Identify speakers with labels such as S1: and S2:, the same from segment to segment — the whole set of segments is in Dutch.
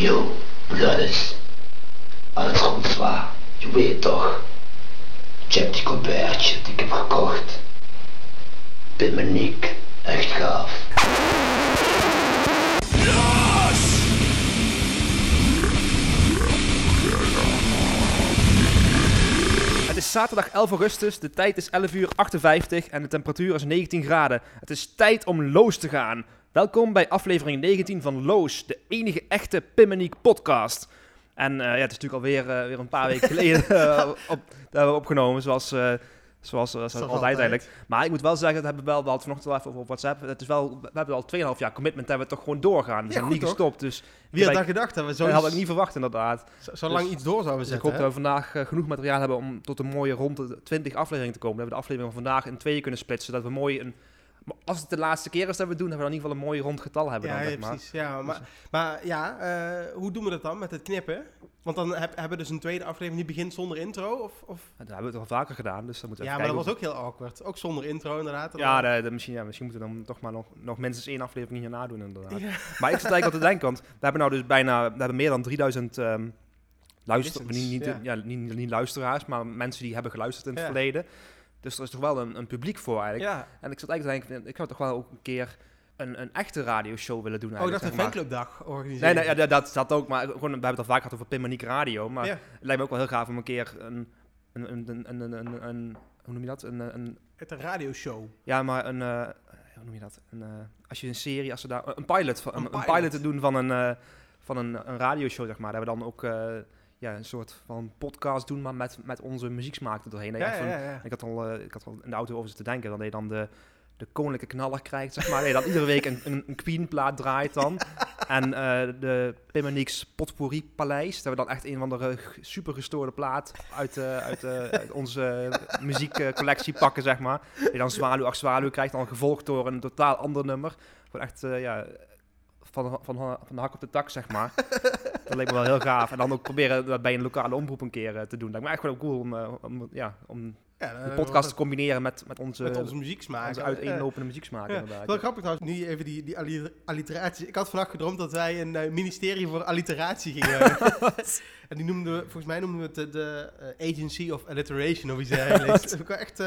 S1: Yo, Blooders. Alles goed zwaar. Je weet toch. Check die colbertje die ik heb gekocht. Pimmeniek. Echt gaaf.
S2: Het is zaterdag 11 augustus, de tijd is 11 uur 58 en de temperatuur is 19 graden. Het is tijd om Loos te gaan. Welkom bij aflevering 19 van Loos, de enige echte Pimmeniek podcast. En eh, ja, het is natuurlijk alweer uh, weer een paar weken geleden uh, op, dat we opgenomen, zoals, zoals, zoals altijd, altijd, eigenlijk. Maar ik moet wel zeggen, dat hebben we wel, we hadden vanochtend wel even op WhatsApp, het is wel, we hebben al 2,5 jaar commitment, hebben we toch gewoon doorgaan. We zijn niet toch? gestopt, dus...
S3: Wie had dat gedacht? Dat, we zo
S2: dat had ik niet verwacht inderdaad.
S3: Zo, zo lang dus, iets door zouden
S2: zetten. Dus ik
S3: hoop
S2: dat we vandaag genoeg materiaal hebben om tot een mooie rond de 20 afleveringen te komen. Dat we de aflevering van vandaag in tweeën kunnen splitsen, zodat we mooi een maar als het de laatste keer is dat we doen, hebben we in ieder geval een mooi rond getal hebben.
S3: Ja,
S2: dan,
S3: ja
S2: maar.
S3: precies. Ja, maar, maar ja, uh, hoe doen we dat dan met het knippen? Want dan heb, hebben we dus een tweede aflevering die begint zonder intro? Of, of?
S2: Ja, dat hebben we toch al vaker gedaan, dus dan moeten
S3: we Ja, maar dat was ook heel awkward. Ook zonder intro inderdaad.
S2: Ja, de, de, misschien, ja, misschien moeten we dan toch maar nog, nog minstens één aflevering hierna doen inderdaad. Maar ik zit eigenlijk al te denken, want we hebben nou dus bijna, we hebben meer dan 3000... Um, luister, niet, ja niet, niet, luisteraars, maar mensen die hebben geluisterd in het verleden. Dus er is toch wel een, een publiek voor eigenlijk.
S3: Ja.
S2: En ik zat eigenlijk te denken, ik zou toch wel ook een keer een, een echte radioshow willen doen.
S3: Oh, ik dacht een fanclubdag organiseren.
S2: Nee, nee ja, dat, dat ook. Maar gewoon, we hebben het al vaak gehad over Pimmaniek Radio. Maar ja. het lijkt me ook wel heel gaaf om een keer een... een, een, een, een, een, een hoe noem je dat? Een, een,
S3: het een radioshow.
S2: Ja, maar een... Uh, hoe noem je dat? Een, uh, als je een serie, als ze daar... Een pilot, een, een, pilot. te doen van een, uh, van een, een radioshow, zeg maar. Daar hebben we dan ook ja, een soort van podcast doen, maar met, met onze muzieksmaak er doorheen.
S3: Ja, ja, ja,
S2: Ik, had al, uh, ik had al in de auto over te denken, dat je dan de, de koninklijke knaller krijgt, zeg maar. Nee, dat iedere week een, een, een Queen-plaat draait dan. en uh, de Pimmenieks Potpourri Paleis, dat we dan echt een van de super gestoorde plaat uit, uh, uit, uit onze muziekcollectie pakken, zeg maar. Die dan Zwaluw ach Zwaluw krijgt, dan gevolgd door een totaal ander nummer. Gewoon echt, ja van, van, van de hak op de tak, zeg maar. dat leek me wel heel gaaf. En dan ook proberen dat bij een lokale omroep een keer uh, te doen. Dat lijkt me echt wel cool om, om, ja, om ja, de podcast te combineren met, met onze,
S3: met onze muzieksmaak.
S2: Onze uiteenlopende muzieksmaak, ja. inderdaad.
S3: Wel grappig trouwens, nu even die, die alliteraties. Ik had vannacht gedroomd dat wij een uh, ministerie voor alliteratie gingen. en die noemden we, volgens mij noemden we het de, de Agency of Alliteration of iets dergelijks. dat is ook echt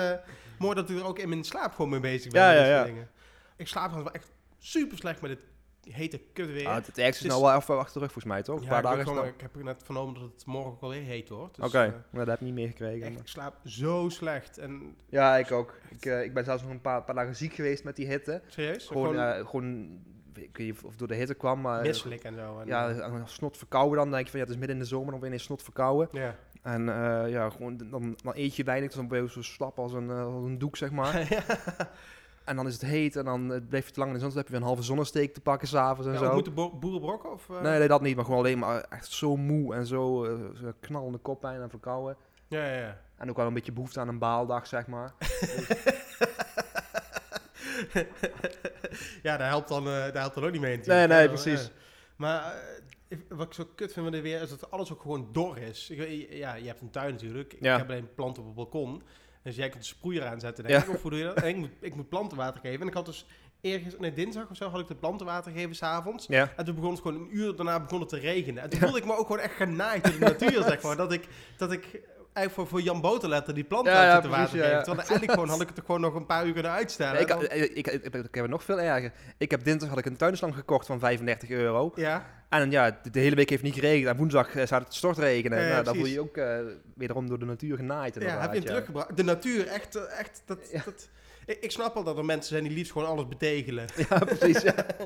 S3: mooi dat u er ook in mijn slaap gewoon mee bezig bent.
S2: Ja, ja, ja.
S3: Dingen. Ik slaap wel echt super slecht met dit hete kut weer.
S2: Ah, het ergste is nou wel even achter terug volgens mij, toch?
S3: Ja, paar dagen gewoon, ik heb net vernomen dat het morgen ook alweer heet wordt.
S2: Dus, Oké, okay. uh, dat heb ik niet meegekregen.
S3: Ik slaap zo slecht. En
S2: ja, ik ook. Ik, uh, ik ben zelfs nog een paar, paar dagen ziek geweest met die hitte.
S3: Serieus?
S2: Gewoon, gewoon, uh, gewoon ik weet niet of door de hitte kwam, maar...
S3: Misselijk en zo. En
S2: ja, snot verkouden dan. denk je van, ja, het is midden in de zomer, dan ben je snot verkouden.
S3: Ja.
S2: En ja, gewoon, dan, dan eet je weinig, dus dan ben je zo slap als een, als een doek, zeg maar. En dan is het heet en dan het blijft het lang in de zon. Dan heb je weer een halve zonnesteek te pakken s'avonds en
S3: ja,
S2: zo.
S3: Moeten bo boeren brokken? Of, uh...
S2: nee, nee, dat niet. Maar gewoon alleen maar echt zo moe en zo, uh, zo knallende koppijn en verkouden.
S3: Ja, ja, ja.
S2: En ook wel een beetje behoefte aan een baaldag, zeg maar.
S3: ja, daar helpt, dan, uh, daar helpt dan ook niet mee
S2: natuurlijk. Nee, nee, precies.
S3: Maar wat ik zo kut vind van de weer is dat alles ook gewoon dor is. Ik, ja, je hebt een tuin natuurlijk.
S2: Ja.
S3: Ik heb alleen planten op het balkon. Dus jij kunt de sproeier aanzetten. Denk ja. hoe doe je dat? En ik moet, ik moet plantenwater geven. En ik had dus ergens, nee, dinsdag of zo, had ik de plantenwater gegeven s'avonds.
S2: Ja.
S3: En toen begon het gewoon een uur daarna begon het te regenen. En toen voelde ik me ook gewoon echt genaaid door de natuur, zeg maar. Dat ik, dat ik eigenlijk voor, voor Jan Boterletter die planten
S2: ja, ja,
S3: te water. Terwijl eigenlijk gewoon had ik het er gewoon nog een paar uur kunnen uitstellen.
S2: ik, ik, ik, ik, ik, heb het nog veel erger. Ik heb dinsdag had ik een tuinslang gekocht van 35 euro.
S3: Ja.
S2: En ja, de, de hele week heeft niet geregend. En woensdag zou het stortregenen. Ja, nou, dan voel je ook uh, wederom door de natuur genaaid.
S3: Ja, heb je hem teruggebracht. De natuur, echt, echt dat, dat, ik, ik, snap al dat er mensen zijn die liefst gewoon alles betegelen.
S2: Ja, precies.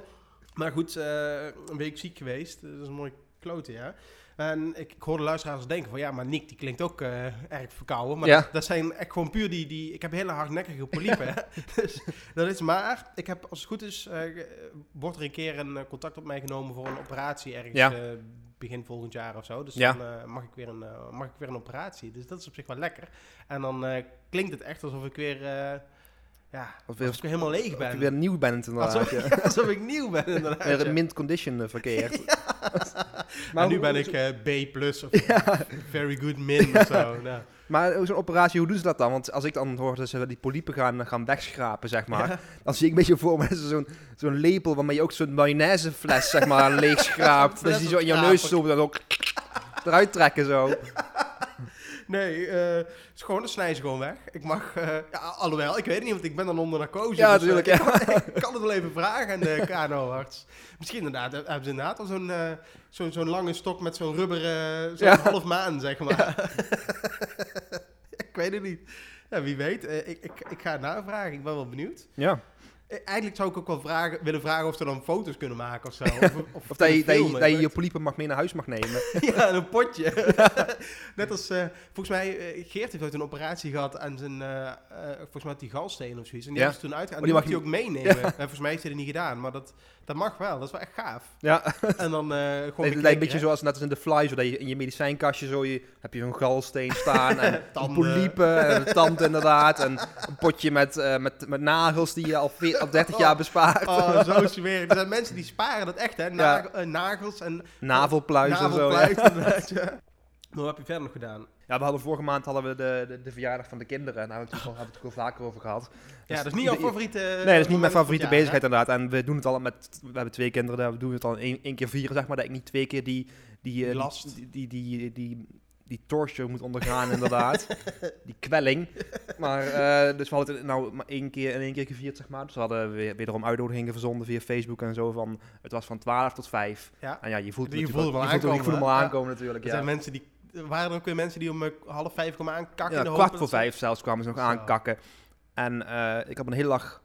S3: maar goed, een week ziek geweest. Dat is een mooi klote, ja. En ik, ik hoorde luisteraars denken van ja, maar Nick die klinkt ook uh, erg verkouden. Maar
S2: ja.
S3: dat, dat, zijn echt gewoon puur die, die ik heb hele hardnekkige poliepen. dus dat is maar, ik heb als het goed is, uh, wordt er een keer een uh, contact op mij genomen voor een operatie ergens
S2: ja.
S3: begin volgend jaar of zo. Dus
S2: ja.
S3: dan mag, ik weer een, mag ik weer een operatie. Dus dat is op zich wel lekker. En dan klinkt het echt alsof ik weer... Ja, of alsof ik weer helemaal leeg ben.
S2: Of je weer nieuw bent inderdaad.
S3: Alsof,
S2: ja.
S3: alsof ik nieuw ben inderdaad.
S2: Weer in mint condition verkeerd.
S3: ja. Maar nu
S2: hoe-
S3: ben ik eh, B plus of very good min of zo. Nou.
S2: Maar zo'n operatie, hoe doen ze dat dan? Want als ik dan hoor dat ze die polypen gaan, gaan wegschrapen, zeg maar. Dan zie ik een beetje voor me dat ze zo'n zo'n lepel waarmee je ook zo'n mayonaisefles, zeg maar, leeg schraapt. Dat je die zo in je neus zo dan ook eruit trekken zo.
S3: Nee, het is gewoon, dan snij ze gewoon weg. Ik mag, eh, ja, alhoewel, ik weet het niet, want ik ben dan onder narcose.
S2: Ja,
S3: dus, eh,
S2: natuurlijk, ja.
S3: Ik, kan, ik kan het wel even vragen aan de KNO-arts. Misschien inderdaad, hebben ze inderdaad al zo'n zo'n zo'n lange stok met zo'n rubberen, zo'n
S2: Ja.
S3: half maan, zeg maar. ik weet het niet. Ja, wie weet. Ik, ik, ik ga het navragen, ik ben wel benieuwd.
S2: Ja.
S3: Eh, Eigenlijk zou ik ook wel vragen, willen vragen of ze dan foto's kunnen maken of zo. Of, of,
S2: Of dat je, dat je,
S3: filmen,
S2: dat je
S3: ik
S2: je polypen mag mee naar huis mag nemen.
S3: ja, een potje. Net als, eh, volgens mij, eh, Geert heeft ooit een operatie gehad aan zijn, eh, volgens mij had hij galsteen of zoiets. En die
S2: Ja.
S3: ze toen uitgehaald.
S2: Oh,
S3: En
S2: die mag
S3: hij ook meenemen. En volgens mij heeft hij dat niet gedaan, maar dat, dat mag wel. Dat is wel echt gaaf.
S2: Ja,
S3: En dan gewoon
S2: het lijkt een beetje zoals net als in de fly, zo dat je in je medicijnkastje zo je, heb je zo'n galsteen staan en
S3: Tanden.
S2: polypen en een tand inderdaad en een potje met, met, met nagels die je al, al 30 jaar bespaart.
S3: Oh, zo. Er zijn mensen die sparen dat echt, hè. Eh, nagels en
S2: Navelpluizen en zo.
S3: Navelpluis, ja. Maar wat heb je verder nog gedaan?
S2: ja, we hadden vorige maand hadden we de, de, de verjaardag van de kinderen en daar hebben we het ook al vaker over gehad.
S3: Ja,
S2: Dus
S3: dat is niet jouw favoriete...
S2: Nee, dat is niet mijn favoriete
S3: bezigheid.
S2: inderdaad. En we doen het al met, we hebben twee kinderen, we doen het al één, één keer vieren, zeg maar, dat ik niet twee keer die, die, eh,
S3: Die last.
S2: die, die, die, die, die torture moet ondergaan inderdaad. die kwelling. Maar, eh, dus we hadden het nou maar één keer in één keer gevierd, zeg maar. Dus we hadden weer, wederom uitnodigingen verzonden via Facebook en zo van, het was van 12 tot 5.
S3: Ja.
S2: En ja, je voelt
S3: Je al
S2: natuurlijk wel- je voelt hem al
S3: aankomen,
S2: aankomen natuurlijk,
S3: Er
S2: ja.
S3: zijn mensen die... Er waren er ook weer mensen die om eh, half vijf komen aankakken
S2: Ja,
S3: in de hoop
S2: kwart voor vijf zelfs kwamen ze nog
S3: Zo.
S2: aankakken. En eh, ik heb een hele dag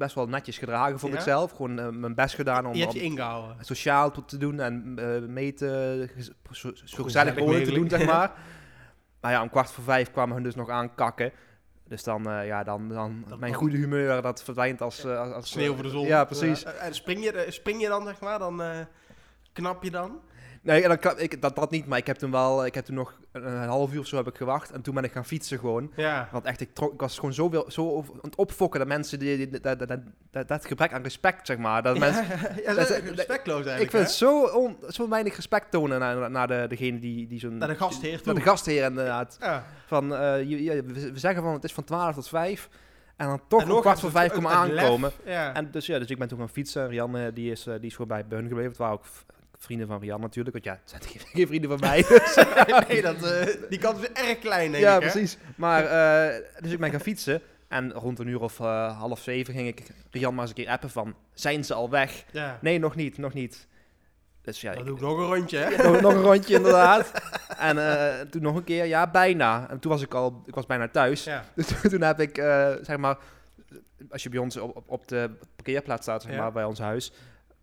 S2: best wel netjes gedragen, vond
S3: Ja?
S2: ik zelf. Gewoon eh, mijn best gedaan om,
S3: Je hebt
S2: om
S3: je ingehouden.
S2: sociaal te doen en eh mee te, zo, zo
S3: gezellig
S2: mogelijk te doen, zeg maar. maar ja, om kwart voor vijf kwamen hun dus nog aankakken. Dus dan, eh, ja, dan, dan
S3: Dat
S2: mijn goede humeur, dat verdwijnt als... als, als
S3: Sneeuw voor de zon.
S2: Ja, precies.
S3: Ja, en spring je, spring je dan, zeg maar? Dan knap je dan?
S2: Nee, dat, kan- ik, dat, dat niet, maar ik heb toen wel, ik heb toen nog een, een half uur of zo heb ik gewacht. En toen ben ik gaan fietsen gewoon.
S3: Ja.
S2: Want echt, ik, trok, ik was gewoon zo, wil, zo aan het opfokken dat mensen, die, die- dat, dat, dat, dat, dat gebrek aan respect, zeg maar. Dat mensen,
S3: ja,
S2: dat is-
S3: respectloos eigenlijk.
S2: ik vind het zo, on, zo weinig respect tonen naar, naar de, degene die, die zo'n...
S3: Naar de gastheer
S2: Naar
S3: toe.
S2: de gastheer inderdaad.
S3: Ja.
S2: Van, eh, je, je- we zeggen van het is van 12 tot 5. En dan toch
S3: En
S2: om kwart voor vijf komen aankomen.
S3: Ja.
S2: En dus ja, dus ik ben toen gaan fietsen. Rian eh, die is, eh, die is gewoon bij, hun gebleven. Het waren ook vrienden van Rian natuurlijk. Want ja, het zijn geen, geen vrienden van mij. Dus.
S3: nee, dat, eh, die kans is erg klein, denk
S2: ja,
S3: ik. hè?
S2: precies. Maar, eh, dus ik ben gaan fietsen. En rond een uur of eh, half zeven ging ik Rian maar eens een keer appen van... Zijn ze al weg?
S3: Ja.
S2: Nee, nog niet, nog niet. Dus ja,
S3: Dan doe ik nog een rondje, hè?
S2: nog, nog een rondje inderdaad. En toen nog een keer, ja, bijna. En toen was ik al, ik was bijna thuis.
S3: Ja.
S2: Dus toen heb ik, zeg maar, als je bij ons op, op, de parkeerplaats staat, zeg
S3: Ja.
S2: maar, bij ons huis,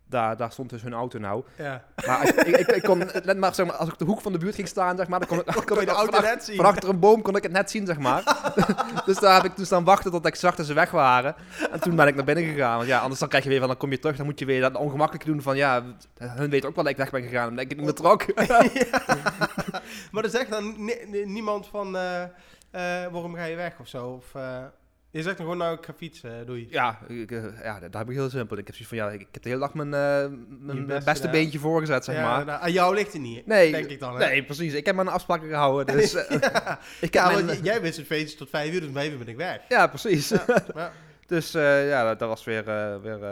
S2: daar, daar stond dus hun auto nou.
S3: Ja.
S2: Maar als, ik, ik, ik kon, net maar, zeg maar, als ik op de hoek van de buurt ging staan, zeg maar, dan kon, ik- kon ik
S3: de auto net zien?
S2: van achter een boom kon ik het net zien, zeg maar. dus daar heb ik toen staan wachten tot ik zag dat ze weg waren. En toen ben ik naar binnen gegaan. Want ja, anders dan krijg je weer van, dan kom je terug, dan moet je weer dat ongemakkelijk doen van, ja, hun weten ook wel dat ik weg ben gegaan, omdat ik het niet meer trok.
S3: Maar er zegt dan ni- ni- niemand van... eh, eh, waarom ga je weg of zo? Of, eh, je zegt dan gewoon, nou, ik ga fietsen, doei.
S2: Ja, ik, eh, ja, daar heb ik heel simpel. Ik heb zoiets van, ja, ik, heb de hele dag mijn, eh, mijn
S3: best
S2: beste
S3: gedaan.
S2: beentje voorgezet, zeg
S3: Ja,
S2: maar.
S3: nou, aan jou ligt het niet,
S2: Nee,
S3: denk ik dan. Hè?
S2: Nee, precies. Ik heb mijn afspraken gehouden, dus... eh,
S3: ja,
S2: ik heb
S3: ja
S2: mijn-
S3: want j- jij wist het feestje tot vijf uur, dus uur ben ik weg.
S2: ja, precies. Dus eh, ja, dat, dat was weer, weer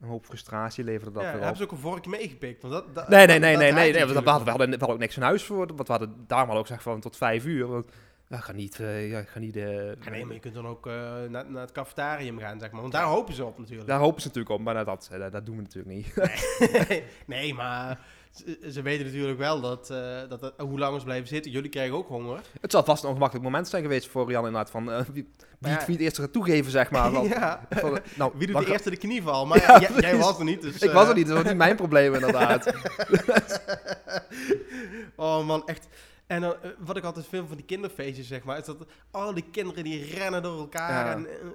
S2: een hoop frustratie leverde dat
S3: Ja,
S2: weer
S3: hebben ze ook een vork meegepikt? Want dat, dat,
S2: Nee, nee, nee,
S3: dat
S2: nee, nee. nee, we, hadden, we, hadden, we hadden ook niks in huis voor. Want we hadden daarom al ook gezegd van tot vijf uur. Want, ja, ga niet... eh, ja, ga niet eh,
S3: Ja, nee, maar je kunt dan ook eh, naar, naar het cafetarium gaan, zeg maar. Want daar hopen ze op natuurlijk.
S2: Daar hopen ze natuurlijk op, maar dat, dat, dat doen we natuurlijk niet.
S3: nee, maar ze, ze weten natuurlijk wel dat, eh, dat, dat hoe lang ze blijven zitten. Jullie krijgen ook honger.
S2: het zal vast een ongemakkelijk moment zijn geweest voor Jan inderdaad. Van, eh, wie, wie, het, wie het eerst gaat toegeven, zeg maar. Van,
S3: ja.
S2: van, nou,
S3: Wie doet de
S2: ga-
S3: eerste de knieval? Maar
S2: Ja,
S3: jij, jij was er niet. Dus,
S2: Ik was
S3: eh,
S2: er niet, dat was niet mijn probleem inderdaad.
S3: oh man, echt. En dan, eh, wat ik altijd film van die kinderfeestjes, zeg maar, is dat al die kinderen die rennen door elkaar.
S2: Ja.
S3: En, eh,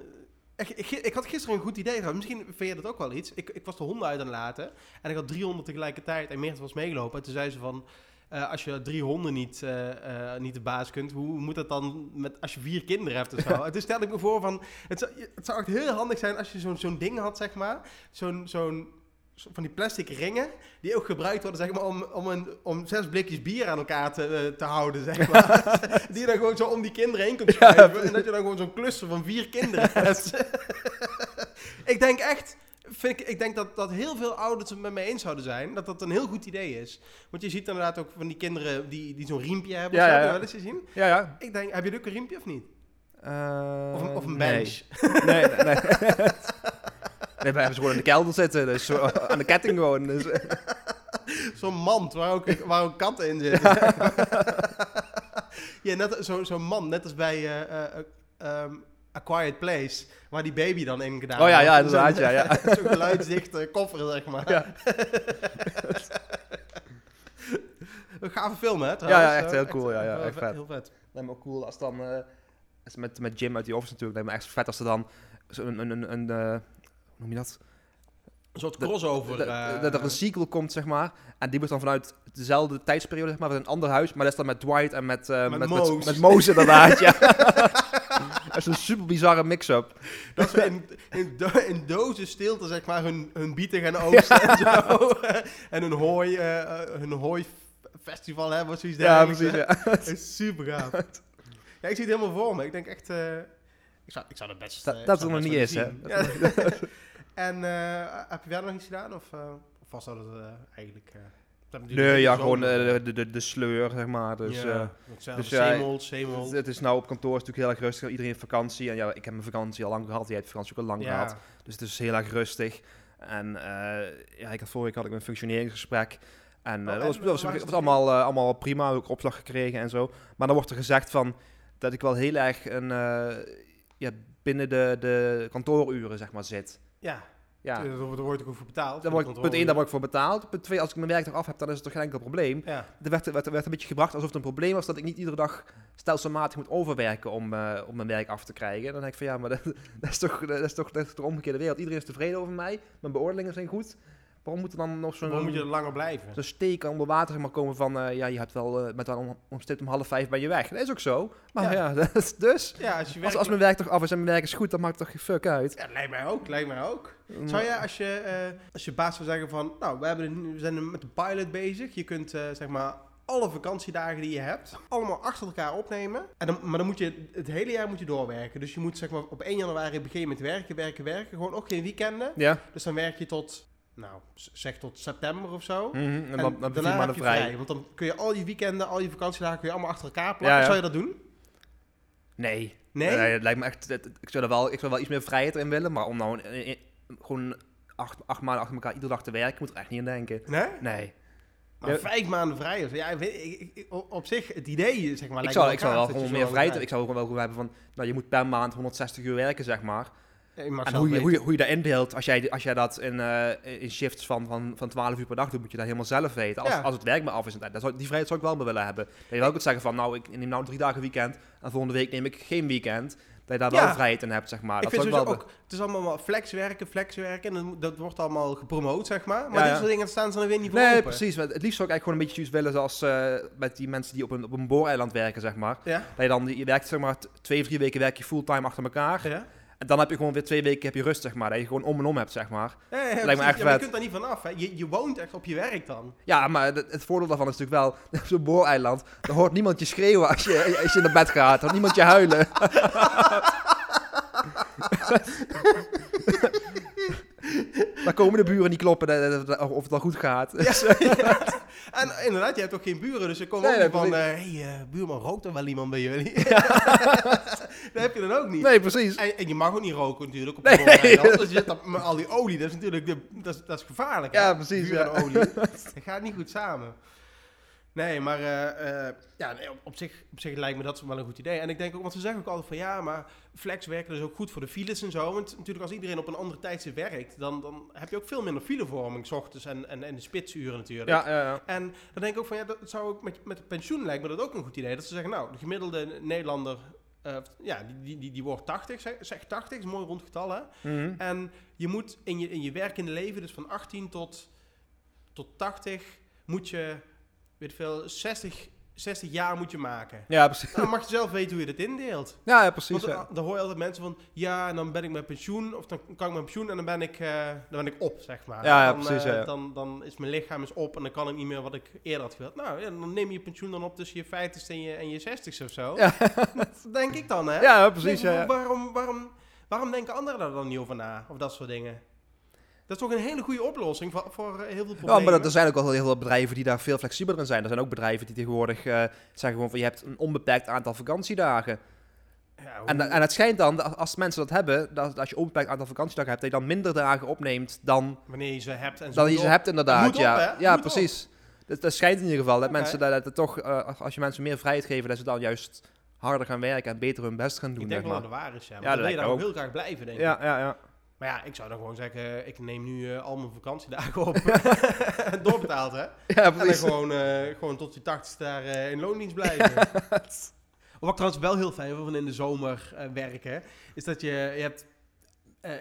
S3: echt, ik, ik had gisteren een goed idee gehad. Misschien vind je dat ook wel iets. Ik, ik was de honden uit aan het laten. En ik had 300 tegelijkertijd. En Meert was meegelopen. En toen zei ze van... eh, als je drie honden niet, eh, eh, niet de baas kunt, hoe moet dat dan met, als je vier kinderen hebt of zo? Toen stelde ik me voor van, het zou, het zou echt heel handig zijn als je zo'n zo'n ding had, zeg maar. Zo'n zo'n van die plastic ringen, die ook gebruikt worden zeg maar, om, om, een, om zes blikjes bier aan elkaar te, eh, te houden. Zeg maar. die je dan gewoon zo om die kinderen heen kunt schuiven. en dat je dan gewoon zo'n cluster van vier kinderen hebt. ik denk echt, vind ik, ik denk dat, dat heel veel ouders het met mij eens zouden zijn, dat dat een heel goed idee is. Want je ziet inderdaad ook van die kinderen die, die zo'n riempje hebben.
S2: Ja, ja, ja.
S3: wel eens gezien?
S2: Ja, ja.
S3: Ik denk, heb je ook een riempje of niet? Of een, of een bench?
S2: Nee, nee, nee. Nee, wij hebben ze gewoon in de kelder zitten, dus zo, aan de ketting gewoon. Dus,
S3: Zo'n mand waar ook, waar ook katten in zitten. ja, net zo- zo'n man, net als bij eh, eh, eh, ehm, A Quiet Place, waar die baby dan in gedaan
S2: Oh ja, ja, inderdaad, ja, ja.
S3: Zo'n geluidsdichte koffer, zeg maar.
S2: Ja.
S3: Een gave film, hè?
S2: Ja,
S3: trouwens.
S2: ja, echt heel cool, ja, ja,
S3: heel
S2: echt vet.
S3: Heel vet.
S2: lijkt me ook cool als dan, eh, als met, met Jim uit die office natuurlijk, lijkt me echt vet als er dan zo'n een, een, een, eh, hoe noem je dat?
S3: Een soort crossover.
S2: Dat-
S3: eh,
S2: dat er een sequel komt, zeg maar. En die wordt dan vanuit dezelfde tijdsperiode, zeg maar, van een ander huis. Maar dat is dan met Dwight en met, eh
S3: Met
S2: met,
S3: Moos.
S2: met, met Moos inderdaad, ja. dat is een super bizarre mix-up.
S3: Dat ze in, in, do- in dozen stilte, zeg maar, hun, hun bieten gaan oogsten en zo. en hun hooi, eh, hun hooi festival hebben of zoiets
S2: Ja, precies, ja.
S3: Super gaaf. Ja, ik zie het helemaal voor me. Ik denk echt... eh, ik, zou, ik zou dat best...
S2: Dat-
S3: eh,
S2: dat het nog niet is, hè.
S3: en eh, heb je verder nog iets gedaan? Of, eh, of was dat het eh, eigenlijk... eh,
S2: Nee, ja, gewoon eh, de, de, de sleur, zeg maar. Dus,
S3: ja,
S2: eh, dus het, het is nou op kantoor is natuurlijk heel erg rustig. Iedereen heeft vakantie. En ja, ik heb mijn vakantie al lang gehad. Jij hebt vakantie ook al lang gehad. Dus het is heel erg rustig. En eh, ja, ik had vorige week had ik mijn functioneringsgesprek. En eh,
S3: Oh,
S2: dat was, dat was,
S3: het
S2: allemaal, eh, allemaal prima. Ook opslag gekregen en zo. Maar dan wordt er gezegd van dat ik wel heel erg een, eh, ja, binnen de, de kantooruren zeg maar, zit.
S3: ja.
S2: Ja.
S3: Daar wordt er ook voor betaald.
S2: Dan word ik, punt 1, daar word ik voor betaald. Punt 2, als ik mijn werk af heb, dan is het toch geen enkel probleem.
S3: Ja.
S2: Er werd, werd, werd een beetje gebracht alsof het een probleem was dat ik niet iedere dag stelselmatig moet overwerken om, eh, om mijn werk af te krijgen. En dan denk ik van ja, maar dat, dat, is, toch, dat, is toch, dat is toch de omgekeerde wereld. Iedereen is tevreden over mij, mijn beoordelingen zijn goed. Waarom moet er dan nog zo'n
S3: Waarom moet je er langer blijven?
S2: zo'n steek onder water maar, komen van eh, ja, je hebt wel eh, met wel om, om stipt om half vijf ben je weg. Dat is ook zo. Maar
S3: Ja.
S2: is dus.
S3: Ja, als je werkt...
S2: als mijn werk toch af is en mijn werk is goed, dan maakt het toch geen fuck uit.
S3: Ja, lijkt mij ook, lijkt mij ook. Zou jij als je, eh, als je baas zou zeggen van, nou, we, hebben een, we zijn met een pilot bezig. Je kunt, zeg maar, alle vakantiedagen die je hebt, allemaal achter elkaar opnemen. En dan, maar dan moet je, het hele jaar moet je doorwerken. Dus je moet, zeg maar, op 1 januari beginnen met werken, werken, werken. Gewoon ook geen weekenden.
S2: Ja.
S3: Dus dan werk je tot, nou, zeg tot september of zo.
S2: Mhm, En dan, dan, heb je maanden vrij.
S3: Want dan kun je al je weekenden, al je vakantiedagen, kun je allemaal achter elkaar plakken.
S2: Ja, ja.
S3: Zou je dat doen?
S2: Nee.
S3: Nee?
S2: het lijkt me echt. het- ik, zou er wel, ik zou wel iets meer vrijheid erin willen, maar om nou gewoon acht, acht maanden achter elkaar iedere dag te werken, moet er echt niet in denken.
S3: Nee?
S2: Nee.
S3: Maar
S2: Ja.
S3: vijf maanden vrij of. Ja, ik weet- ik- ik- op zich, het idee, zeg maar,
S2: ik zou, ik zou wel gewoon meer vrijheid. Ik zou ook wel gewoon hebben van. Nou, je moet per maand 160 uur werken, zeg maar. En hoe je, hoe, je, hoe je dat indeelt, als jij, als jij dat in, eh, in shifts van, van, van 12 uur per dag doet, moet je dat helemaal zelf weten. Als,
S3: Ja.
S2: als het werk maar af is, en dat zou, die vrijheid zou ik wel meer willen hebben. Dat je wel kunt zeggen van, nou, ik neem nou drie dagen weekend en volgende week neem ik geen weekend. Dat je daar
S3: Ja.
S2: wel vrijheid in hebt, zeg maar.
S3: ik
S2: dat
S3: vind
S2: wel...
S3: ook, het is allemaal flexwerken, flexwerken. En dat, wordt allemaal gepromoot, zeg maar. Maar
S2: Ja,
S3: dit soort dingen staan ze dan weer niet voor
S2: Nee,
S3: open.
S2: precies. Het liefst zou ik eigenlijk gewoon een beetje willen zoals eh, met die mensen die op een, op een booreiland werken, zeg maar. Dat je dan, je werkt zeg maar twee, drie weken werk je fulltime achter elkaar. Dan heb je gewoon weer twee weken heb je rust, zeg maar. Dat je gewoon om en om hebt, zeg maar.
S3: Ja, ja,
S2: me echt
S3: Ja, maar je
S2: vet.
S3: kunt daar niet van af. Hè. Je, je woont echt op je werk dan.
S2: Ja, maar het, het voordeel daarvan is natuurlijk wel, op zo'n booreiland, dan hoort niemand je schreeuwen als je, als je naar bed gaat. Dan hoort niemand je huilen. dan komen de buren niet kloppen of het al goed gaat.
S3: En inderdaad, je hebt ook geen buren. Dus er komen
S2: Nee,
S3: ook niet van... Hé, hey, eh, buurman, rookt er wel iemand bij jullie? dat heb je dan ook niet.
S2: Nee, precies.
S3: En, en je mag ook niet roken natuurlijk op
S2: Nee.
S3: Dus je met al die olie, dat is natuurlijk de, dat is, dat is gevaarlijk. hè?
S2: Ja, precies, ja.
S3: en olie. dat gaat niet goed samen. Nee, maar eh, eh, ja, nee, op, op, zich, op zich lijkt me dat wel een goed idee. En ik denk ook, want ze zeggen ook altijd van ja, maar flex werken is ook goed voor de files en zo. Want natuurlijk als iedereen op een andere tijdstip werkt, dan, dan heb je ook veel minder filevorming, s ochtends en, en, en de spitsuren natuurlijk.
S2: Ja, ja, ja.
S3: En dan denk ik ook van ja, dat zou ook met, met het pensioen lijkt me dat ook een goed idee. Dat ze zeggen, nou, de gemiddelde Nederlander, eh, ja, die, die, die, wordt 80, zeg, zeg 80, is een mooi rond getal hè.
S2: Mhm.
S3: En je moet in je, in je werkende leven, dus van 18 tot, tot 80, moet je, weet veel, 60 60 jaar moet je maken.
S2: Ja, precies.
S3: Nou, dan mag je zelf weten hoe je dat indeelt.
S2: Ja, ja, precies.
S3: Want
S2: ja.
S3: dan, hoor je altijd mensen van, ja, en dan ben ik met pensioen, of dan kan ik met pensioen en dan ben ik, eh, dan ben ik op, zeg maar.
S2: Ja, ja,
S3: dan,
S2: precies,
S3: eh. Dan, dan is mijn lichaam is op en dan kan ik niet meer wat ik eerder had gewild. Nou, ja, dan neem je pensioen dan op tussen je 50ste en je, en je 60ste of zo.
S2: Ja.
S3: Dat denk ik dan, hè?
S2: Ja, precies.
S3: Waarom, waarom, waarom denken anderen daar dan niet over na? Of dat soort dingen? Dat is toch een hele goede oplossing voor, voor eh, heel veel problemen.
S2: Ja, maar er- zijn ook wel heel veel bedrijven die daar veel flexibeler in zijn. Er zijn ook bedrijven die tegenwoordig eh, zeggen gewoon van je hebt een onbeperkt aantal vakantiedagen.
S3: Ja, hoe-
S2: En, en het schijnt dan, als mensen dat hebben, dat als je een onbeperkt aantal vakantiedagen hebt, dat je dan minder dagen opneemt dan,
S3: wanneer je ze hebt en
S2: dan je ze hebt inderdaad.
S3: op,
S2: ja,
S3: hè?
S2: ja
S3: Moet
S2: precies. Dat, dat schijnt in ieder geval. Dat mensen dat, dat toch, eh, als je mensen meer vrijheid geven, dat ze dan juist harder gaan werken en beter hun best gaan doen.
S3: Ik denk wel dat waar is, ja. Maar
S2: Ja,
S3: dan wil je daar ook heel graag blijven, denk ik.
S2: Ja, ja, ja.
S3: Maar ja, ik zou dan gewoon zeggen, ik neem nu eh, al mijn vakantiedagen op. Doorbetaald, hè?
S2: Ja,
S3: En dan gewoon, eh, gewoon tot je tachtigste daar eh, in loondienst blijven. Wat ik trouwens wel heel fijn vind van in de zomer werken, is dat je, je hebt,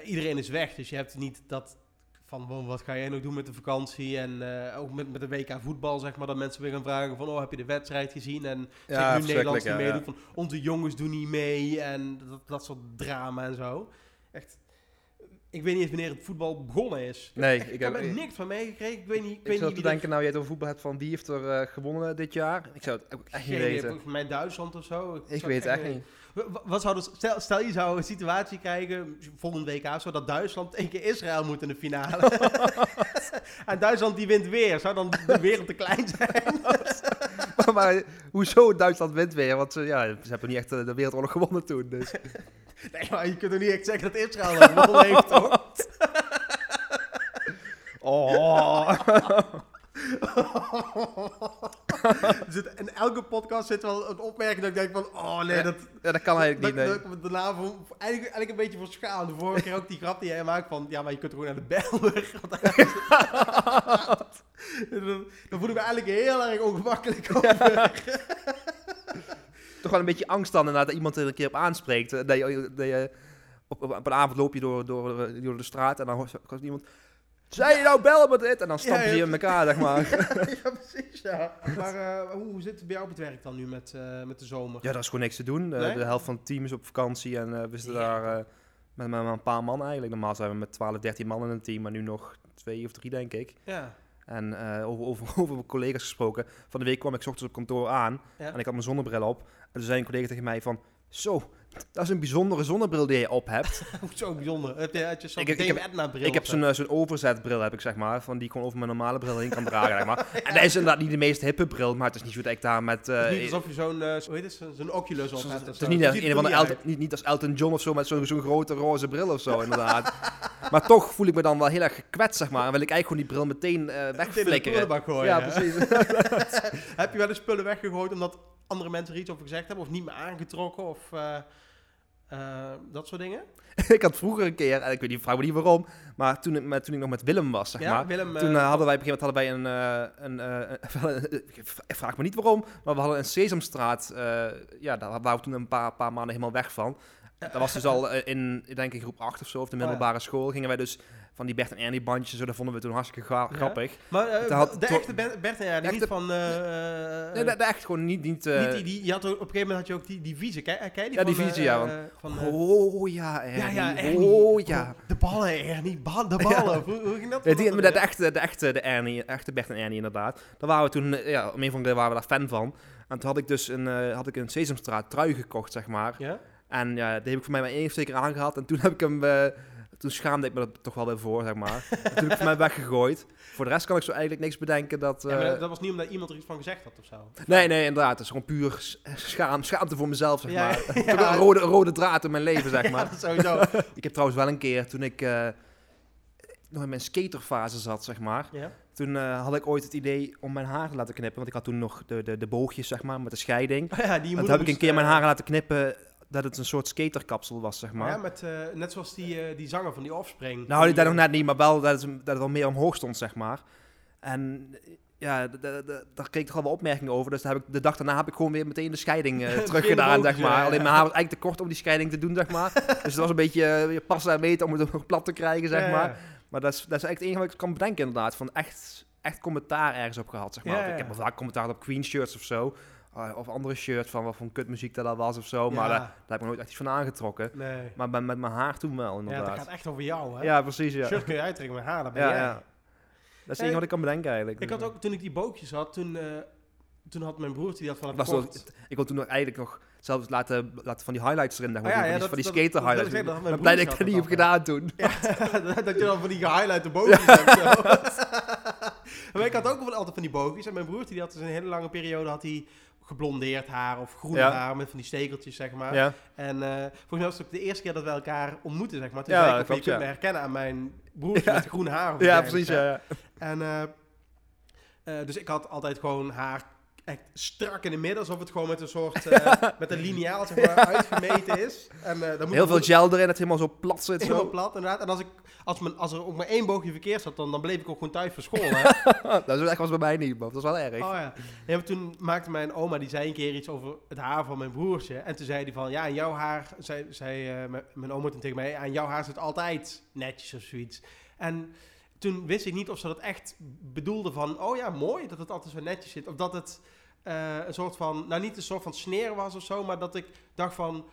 S3: iedereen is weg, dus je hebt niet dat van wat ga jij nog doen met de vakantie en ook met, met de WK voetbal zeg maar, dat mensen weer gaan vragen van oh heb je de wedstrijd gezien en
S2: Ja,
S3: nu Nederlands niet
S2: verschrikkelijk, ja,
S3: meedoet
S2: ja.
S3: van onze jongens doen niet mee en dat, dat soort drama en zo. Echt, ik weet niet eens wanneer het voetbal begonnen is.
S2: Nee,
S3: ik
S2: ik
S3: heb
S2: heb...
S3: er niks van meegekregen. Ik weet niet, ik
S2: Ik
S3: weet niet
S2: te denken, nou je het over voetbal hebt van wie heeft er eh, gewonnen dit jaar? Ik zou het echt niet weten.
S3: Volgens mij Duitsland of zo.
S2: Ik
S3: zou
S2: weet het echt niet.
S3: Wa- wa- Wat zou dus, stel, stel je zou een situatie krijgen, volgende WK, zo dat Duitsland tegen keer Israël moet in de finale. en Duitsland die wint weer. Zou dan de wereld te klein zijn?
S2: maar, hoezo Duitsland wint weer? Want ze, ja, ze hebben niet echt eh, de wereldoorlog gewonnen toen. Dus.
S3: nee, maar je kunt toch niet echt zeggen dat Israël dat gewonnen heeft, toch?
S2: Oh.
S3: Zit- in elke podcast zit wel een opmerking dat ik denk van, oh nee,
S2: Ja,
S3: dat...
S2: ja, dat kan eigenlijk
S3: Dat,
S2: niet, nee.
S3: dat daarna voor, eigenlijk, eigenlijk een beetje voor schaam. De vorige keer ook die grap die jij maakt van... Ja, maar je kunt gewoon naar de Belmer. Hij- dan, dan voel ik me eigenlijk heel erg ongemakkelijk over.
S2: Toch wel een beetje angst dan inderdaad dat iemand er een keer op aanspreekt. Dat je, dat je op, een avond loop je door, door, door de straat en dan hoort iemand... Zei je nou bellen met dit? En dan stampen
S3: Ja,
S2: ze je in elkaar, zeg maar.
S3: ja, precies, ja. Maar eh, hoe, hoe zit het bij jou op het werk dan nu met, eh, met de zomer?
S2: Ja, daar is gewoon niks te doen.
S3: Nee?
S2: De helft van het team is op vakantie en eh, we zitten daar met, met een paar man eigenlijk. Normaal zijn we met 12, 13 man in een team, maar nu nog twee of drie, denk ik.
S3: Ja.
S2: En over, over, over mijn collega's gesproken. Van de week kwam ik ochtends op kantoor aan
S3: Ja.
S2: en ik had mijn zonnebril op. En toen zei een collega tegen mij van... Zo, dat is een bijzondere zonnebril die je op hebt.
S3: Zo bijzonder. Heb je, je zo'n
S2: Ik heb- ik heb-
S3: bril
S2: ik heb
S3: of
S2: zo'n eh, zo'n overzetbril, heb ik zeg maar. Van die ik gewoon over mijn normale bril heen kan dragen, zeg maar. En dat is inderdaad niet de meest hippe bril, maar het is niet zo dat ik daar met... eh,
S3: Het is niet alsof je zo'n, eh, hoe heet het, zo'n- zo'n Oculus op
S2: Zo-
S3: hebt. of
S2: Het is niet, een een
S3: het
S2: van de
S3: niet
S2: Elton, niet, niet als Elton John of zo met zo'n zo'n grote roze bril of zo, inderdaad. maar toch voel ik me dan wel heel erg gekwetst, zeg maar. En wil ik eigenlijk gewoon die bril meteen eh
S3: de
S2: wegflikkeren.
S3: gooien,
S2: Ja, precies.
S3: Heb je wel eens spullen weggegooid omdat andere mensen er iets over gezegd hebben? Of niet meer aangetrokken? Of eh, dat soort dingen?
S2: ik had vroeger een keer, en ik weet niet, vraag me niet waarom, maar toen ik, met, toen ik nog met Willem was, zeg
S3: ja,
S2: maar.
S3: Willem...
S2: Toen
S3: eh,
S2: eh, hadden wij op een gegeven moment hadden wij een, een, ik vraag me niet waarom, maar we hadden een Sesamstraat, ja, daar waren we toen een paar, paar maanden helemaal weg van. Dat was dus al eh, in, ik denk in groep 8 of zo, of de
S3: ja.
S2: middelbare school, gingen wij dus van die Bert en Ernie bandjes, zo, dat vonden we toen hartstikke gra-
S3: Ja.
S2: grappig.
S3: Maar eh,
S2: had-
S3: de echte Bert, Bert en
S2: Echte-
S3: niet van... eh,
S2: Nee, dat echt gewoon niet, niet,
S3: niet die, die, je had ook, op een gegeven moment had je ook die, die vieze. Je die
S2: Ja, die
S3: van,
S2: vieze,
S3: eh,
S2: ja,
S3: van, eh,
S2: Oh ja, Ernie.
S3: ja, ja, Ernie.
S2: Oh ja.
S3: De ballen, Ernie. Ba de ballen. Hoe, hoe ging dat?
S2: Ja, die, maar de, echte, de echte, de Ernie, echte Bert en Ernie inderdaad. Daar waren we toen, ja, om een van de waren we daar fan van. En toen had ik dus een, had ik een Sesamstraat trui gekocht, zeg maar.
S3: Ja?
S2: En ja, die heb ik voor mij maar één of twee keer aangehad. En toen heb ik hem, eh, toen schaamde ik me er toch wel weer voor, zeg maar. en toen heb ik hem voor mij weggegooid. Voor de rest kan ik zo eigenlijk niks bedenken dat...
S3: Ja,
S2: eh,
S3: dat, dat was niet omdat iemand er iets van gezegd had of zo.
S2: Nee, nee, inderdaad. Het is gewoon puur schaam, schaamte voor mezelf, zeg
S3: Ja,
S2: maar.
S3: ja.
S2: Een rode, rode draad in mijn leven, zeg maar.
S3: dat sowieso.
S2: Ik heb trouwens wel een keer, toen ik eh, nog in mijn skaterfase zat, zeg maar. Toen had ik ooit het idee om mijn haren te laten knippen. Want ik had toen nog de, de, de boogjes, zeg maar, met de scheiding.
S3: Oh ja, die
S2: En toen heb ik een keer mijn haren laten knippen dat het een soort skaterkapsel was, zeg maar.
S3: Ja, met, eh, net zoals die, eh, die zanger van die Offspring.
S2: nou, die, dat nog net niet, maar wel dat het, dat het wel meer omhoog stond, zeg maar. En ja, daar kreeg ik toch wel wat opmerkingen over. Dus daar heb ik, de dag daarna heb ik gewoon weer meteen de scheiding
S3: Het
S2: teruggedaan, zeg maar.
S3: ja.
S2: Alleen mijn haar was eigenlijk te kort om die scheiding te doen, zeg maar. dus het was een beetje weer passen en meten om het nog plat te krijgen, zeg
S3: ja,
S2: maar.
S3: ja.
S2: Maar dat is, dat is echt het enige wat ik kan bedenken inderdaad. Van echt, echt commentaar ergens op gehad, zeg maar. Ik heb wel vaak commentaar op Queen shirts of zo. Ah, of andere shirt van wat voor kutmuziek dat, dat was of zo. Maar
S3: Ja.
S2: daar, daar heb ik nooit echt iets van aangetrokken.
S3: Nee.
S2: Maar met, met mijn haar toen wel,
S3: Ja,
S2: inderdaad.
S3: dat gaat echt over jou, hè?
S2: Ja, precies, ja.
S3: Shirt kun je uittrekken met haar, dat ben
S2: ja,
S3: jij.
S2: ja. Dat is het enige wat ik kan bedenken eigenlijk.
S3: Ik had ook, toen ik die bootjes had, toen, eh, toen had mijn broertje, die had van
S2: Ik,
S3: het
S2: nog, ik wil toen nog eigenlijk nog zelfs laten, laten van die highlights erin.
S3: Oh ja,
S2: van,
S3: ja,
S2: die,
S3: dat-
S2: van die
S3: dat-
S2: skater
S3: dat
S2: highlights.
S3: dat
S2: ben blij dat ik dat niet heb gedaan toen.
S3: Ja, dat je dan van die gehighlighte boogjes hebt. Maar ik had ook altijd van die boogjes. En mijn broertje die had dus een hele lange periode had hij geblondeerd haar of groen
S2: Ja.
S3: haar met van die stekeltjes, zeg maar.
S2: Ja,
S3: En eh, volgens mij was het ook de eerste keer dat we elkaar ontmoetten, zeg maar. Toen
S2: Ja,
S3: zei ik je kunt me herkennen aan mijn broertje
S2: Ja.
S3: met groen haar.
S2: ja precies, ja.
S3: En eh, eh, dus ik had altijd gewoon haar echt strak in de midden, alsof het gewoon met een soort, eh, met een liniaal zeg maar, uitgemeten is. En, eh, dan moet
S2: Heel veel gel erin, dat het helemaal zo plat zit.
S3: helemaal
S2: Zo.
S3: plat, inderdaad. En als, ik, als, men, als er ook maar één boogje verkeerd zat, dan, dan bleef ik ook gewoon thuis voor school. Hè?
S2: dat is echt was bij mij niet, man. Dat was wel erg.
S3: Oh ja. ja toen maakte mijn oma, die zei een keer iets over het haar van mijn broertje. En toen zei hij van, ja, aan jouw haar, zei, zei eh, mijn- mijn oma toen tegen mij, aan jouw haar zit altijd netjes of zoiets. En toen wist ik niet of ze dat echt bedoelde van, oh ja, mooi dat het altijd zo netjes zit. Of dat het eh, een soort van, nou niet een soort van sneer was of zo, maar dat ik dacht van,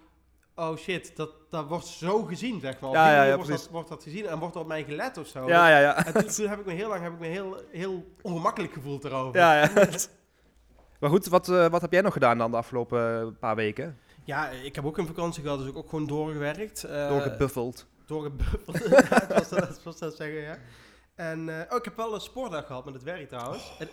S3: oh shit, dat, dat wordt zo gezien, zeg maar.
S2: Ja, ja, ja,
S3: wordt, dat, wordt dat gezien en wordt er op mij gelet of zo.
S2: Ja, ja, ja.
S3: En toen, toen heb ik me heel lang heb ik me heel, heel ongemakkelijk gevoeld erover.
S2: ja, ja. maar goed, wat, eh, wat heb jij nog gedaan dan de afgelopen eh, paar weken?
S3: Ja, ik heb ook een vakantie gehad, dus ik ook gewoon doorgewerkt. eh,
S2: Doorgebuffeld.
S3: Doorgebuffeld, ze dat- ze dat zeggen, ja. En, eh, oh, ik heb wel een sportdag gehad met het werk trouwens. En-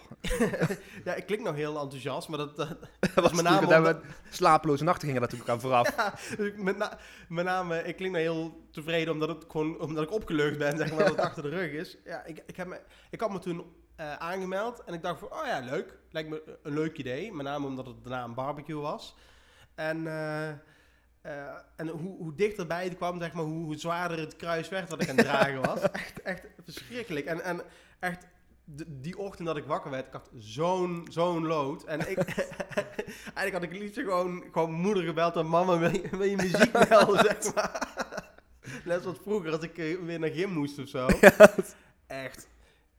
S3: ja, ik klink nog heel enthousiast, maar dat, dat,
S2: Dat was
S3: met name
S2: vroeger,
S3: omdat-
S2: we slapeloze nachten gingen natuurlijk aan vooraf.
S3: dus met, na, met name, ik klink nog heel tevreden omdat, het gewoon, omdat ik opgelucht ben, zeg maar, dat het achter de rug is. Ja, ik, ik, heb me, ik had me toen eh, aangemeld en ik dacht van, oh ja, leuk. Lijkt me een leuk idee, met name omdat het daarna een barbecue was. En, eh, eh, en hoe, hoe dichterbij het kwam, zeg maar, hoe, hoe zwaarder het kruis werd wat ik aan het dragen was. Echt, echt verschrikkelijk. En, en echt, die ochtend dat ik wakker werd, ik had zo'n zo'n lood. En ik, eigenlijk had ik het liefst gewoon, gewoon moeder gebeld en mama, wil je, wil je muziek melden, zeg maar. Net zoals vroeger, als ik eh, weer naar gym moest of zo. Echt.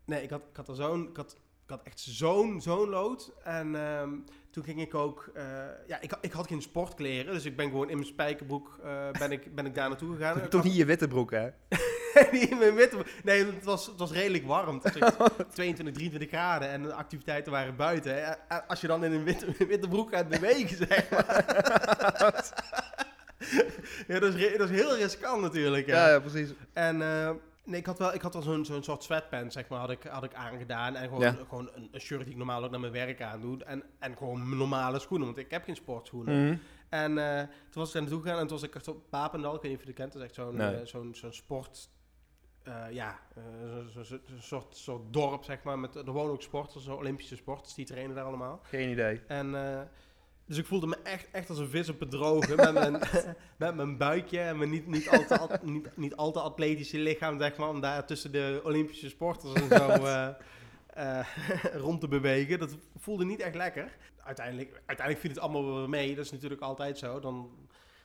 S3: Nee, ik had, ik had er zo'n, ik had, ik had echt zo'n, zo'n lood. En ehm, toen ging ik ook, eh, ja, ik, had- ik had geen sportkleren, dus ik ben gewoon in mijn spijkerbroek, eh, ben, ik, ben ik daar naartoe gegaan.
S2: Toch niet je witte broek, hè?
S3: niet in mijn witte Nee, het was, het was redelijk warm. Was echt 22, 23 graden en de activiteiten waren buiten. hè. Als je dan in een witte, witte broek gaat bewegen, zeg maar. ja, dat is, dat is heel riskant natuurlijk. hè.
S2: Ja, ja, precies.
S3: En eh, nee, ik had wel, ik had wel zo'n zo'n soort sweatpants, zeg maar, had ik, had ik aangedaan. En gewoon,
S2: Ja.
S3: gewoon een, een shirt die ik normaal ook naar mijn werk aandoe. En, en gewoon normale schoenen, want ik heb geen sportschoenen.
S2: Mhm.
S3: En eh, toen was ik daar naartoe gegaan en toen was ik echt op Papendal. Ik weet niet of je het kent, dat is echt zo'n
S2: Nee.
S3: eh, zo'n zo'n sport... eh, ja, eh, zo- zo- zo'n soort, soort dorp, zeg maar. Met, er wonen ook sporters, zo Olympische sporters, die trainen daar allemaal.
S2: Geen idee.
S3: En, dus ik voelde me echt, echt als een vis op het droge. met, mijn, met mijn buikje en mijn niet, niet, al te, at- niet, niet al te atletische lichaam, zeg maar. Om daar tussen de Olympische sporters en zo eh, rond te bewegen. Dat voelde niet echt lekker. Uiteindelijk, uiteindelijk viel het allemaal wel mee. Dat is natuurlijk altijd zo. Dan,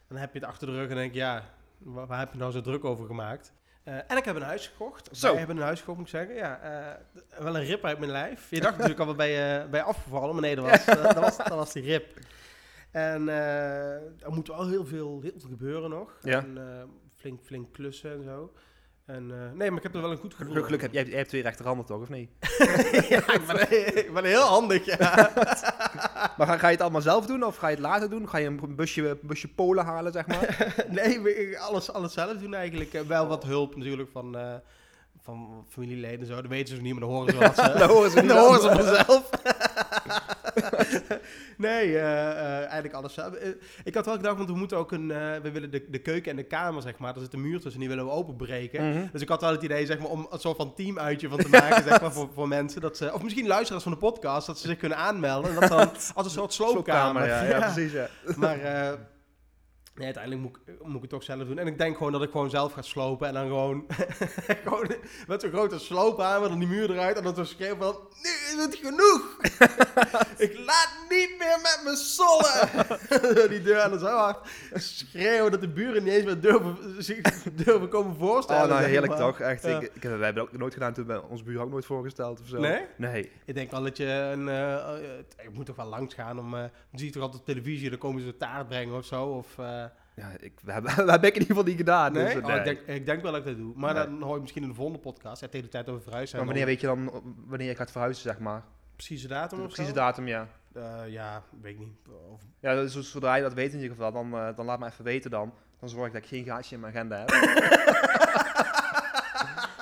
S3: dan heb je het achter de rug en denk je, ja, waar, waar heb je nou zo druk over gemaakt? Eh, en ik heb een huis gekocht.
S2: Zo.
S3: Wij hebben een huis gekocht, moet ik zeggen. Ja, eh, wel een rip uit mijn lijf. Je dacht natuurlijk al wel bij, eh, bij afgevallen, maar nee, dat was, dat was, dat was die rip. En er moet wel heel veel, heel veel gebeuren nog.
S2: Ja.
S3: En, flink, flink klussen en zo. En, nee, maar ik heb er wel een goed gevoel.
S2: Gelukkig heb jij, jij hebt twee rechterhanden toch, of niet?
S3: ja, ik ben, ik ben heel handig, ja.
S2: Maar ga, je het allemaal zelf doen of ga je het later doen? Ga je een busje, busje polen halen, zeg maar?
S3: nee, alles, alles zelf doen eigenlijk. Eh, wel wat hulp natuurlijk van, eh, van familieleden en zo. Dat weten ze niet, maar dan horen ze wat ze...
S2: Dan horen ze
S3: dan horen ze
S2: aan.
S3: vanzelf. nee, eh, eh, eigenlijk alles zelf. Eh, ik had wel gedacht, want we moeten ook een... we willen de, de keuken en de kamer, zeg maar. Er zit een muur tussen, die willen we openbreken.
S2: Mhm.
S3: Dus ik had wel het idee, zeg maar, om een soort van teamuitje van te maken, zeg maar, voor, voor mensen. Dat ze, of misschien luisteraars van de podcast, dat ze zich kunnen aanmelden. En dat dan als een soort sloopkamer.
S2: ja, ja, precies, ja.
S3: Maar nee, uiteindelijk moet ik, moet ik het toch zelf doen. En ik denk gewoon dat ik gewoon zelf ga slopen. En dan gewoon, gewoon met zo'n grote sloophamer, dan die muur eruit. En dan zo schreeuwen van, nu is het genoeg. ik laat niet meer met me sollen. die deur aan de zo hard schreeuwen dat de buren niet eens meer durven, zich durven komen voorstellen.
S2: Oh, nou heerlijk toch? Echt,
S3: Ja.
S2: ik, ik, wij hebben dat ook nooit gedaan toen bij ons buur ook nooit voorgesteld of zo.
S3: Nee?
S2: Nee.
S3: Ik denk wel dat je een... eh, eh, ik moet toch wel langs gaan om... eh dan zie je toch altijd op televisie, dan komen ze taart brengen of zo. Of, eh,
S2: Ja, ik, we, hebben, we hebben ik in ieder geval niet gedaan.
S3: nee?
S2: Dus,
S3: Oh,
S2: nee.
S3: ik, denk, ik denk wel dat ik dat doe. Maar
S2: Nee.
S3: dan hoor je misschien in de volgende podcast. Ja, tegen de tijd over verhuizen.
S2: maar wanneer weet je dan wanneer je gaat verhuizen, zeg maar?
S3: Precieze datum
S2: De
S3: of
S2: precieze datum, ja.
S3: Eh, ja, weet ik niet. Of,
S2: Ja, dus zodra je dat weet in ieder geval, dan, eh, dan laat me even weten dan. Dan zorg ik dat ik geen gaatje in mijn agenda heb.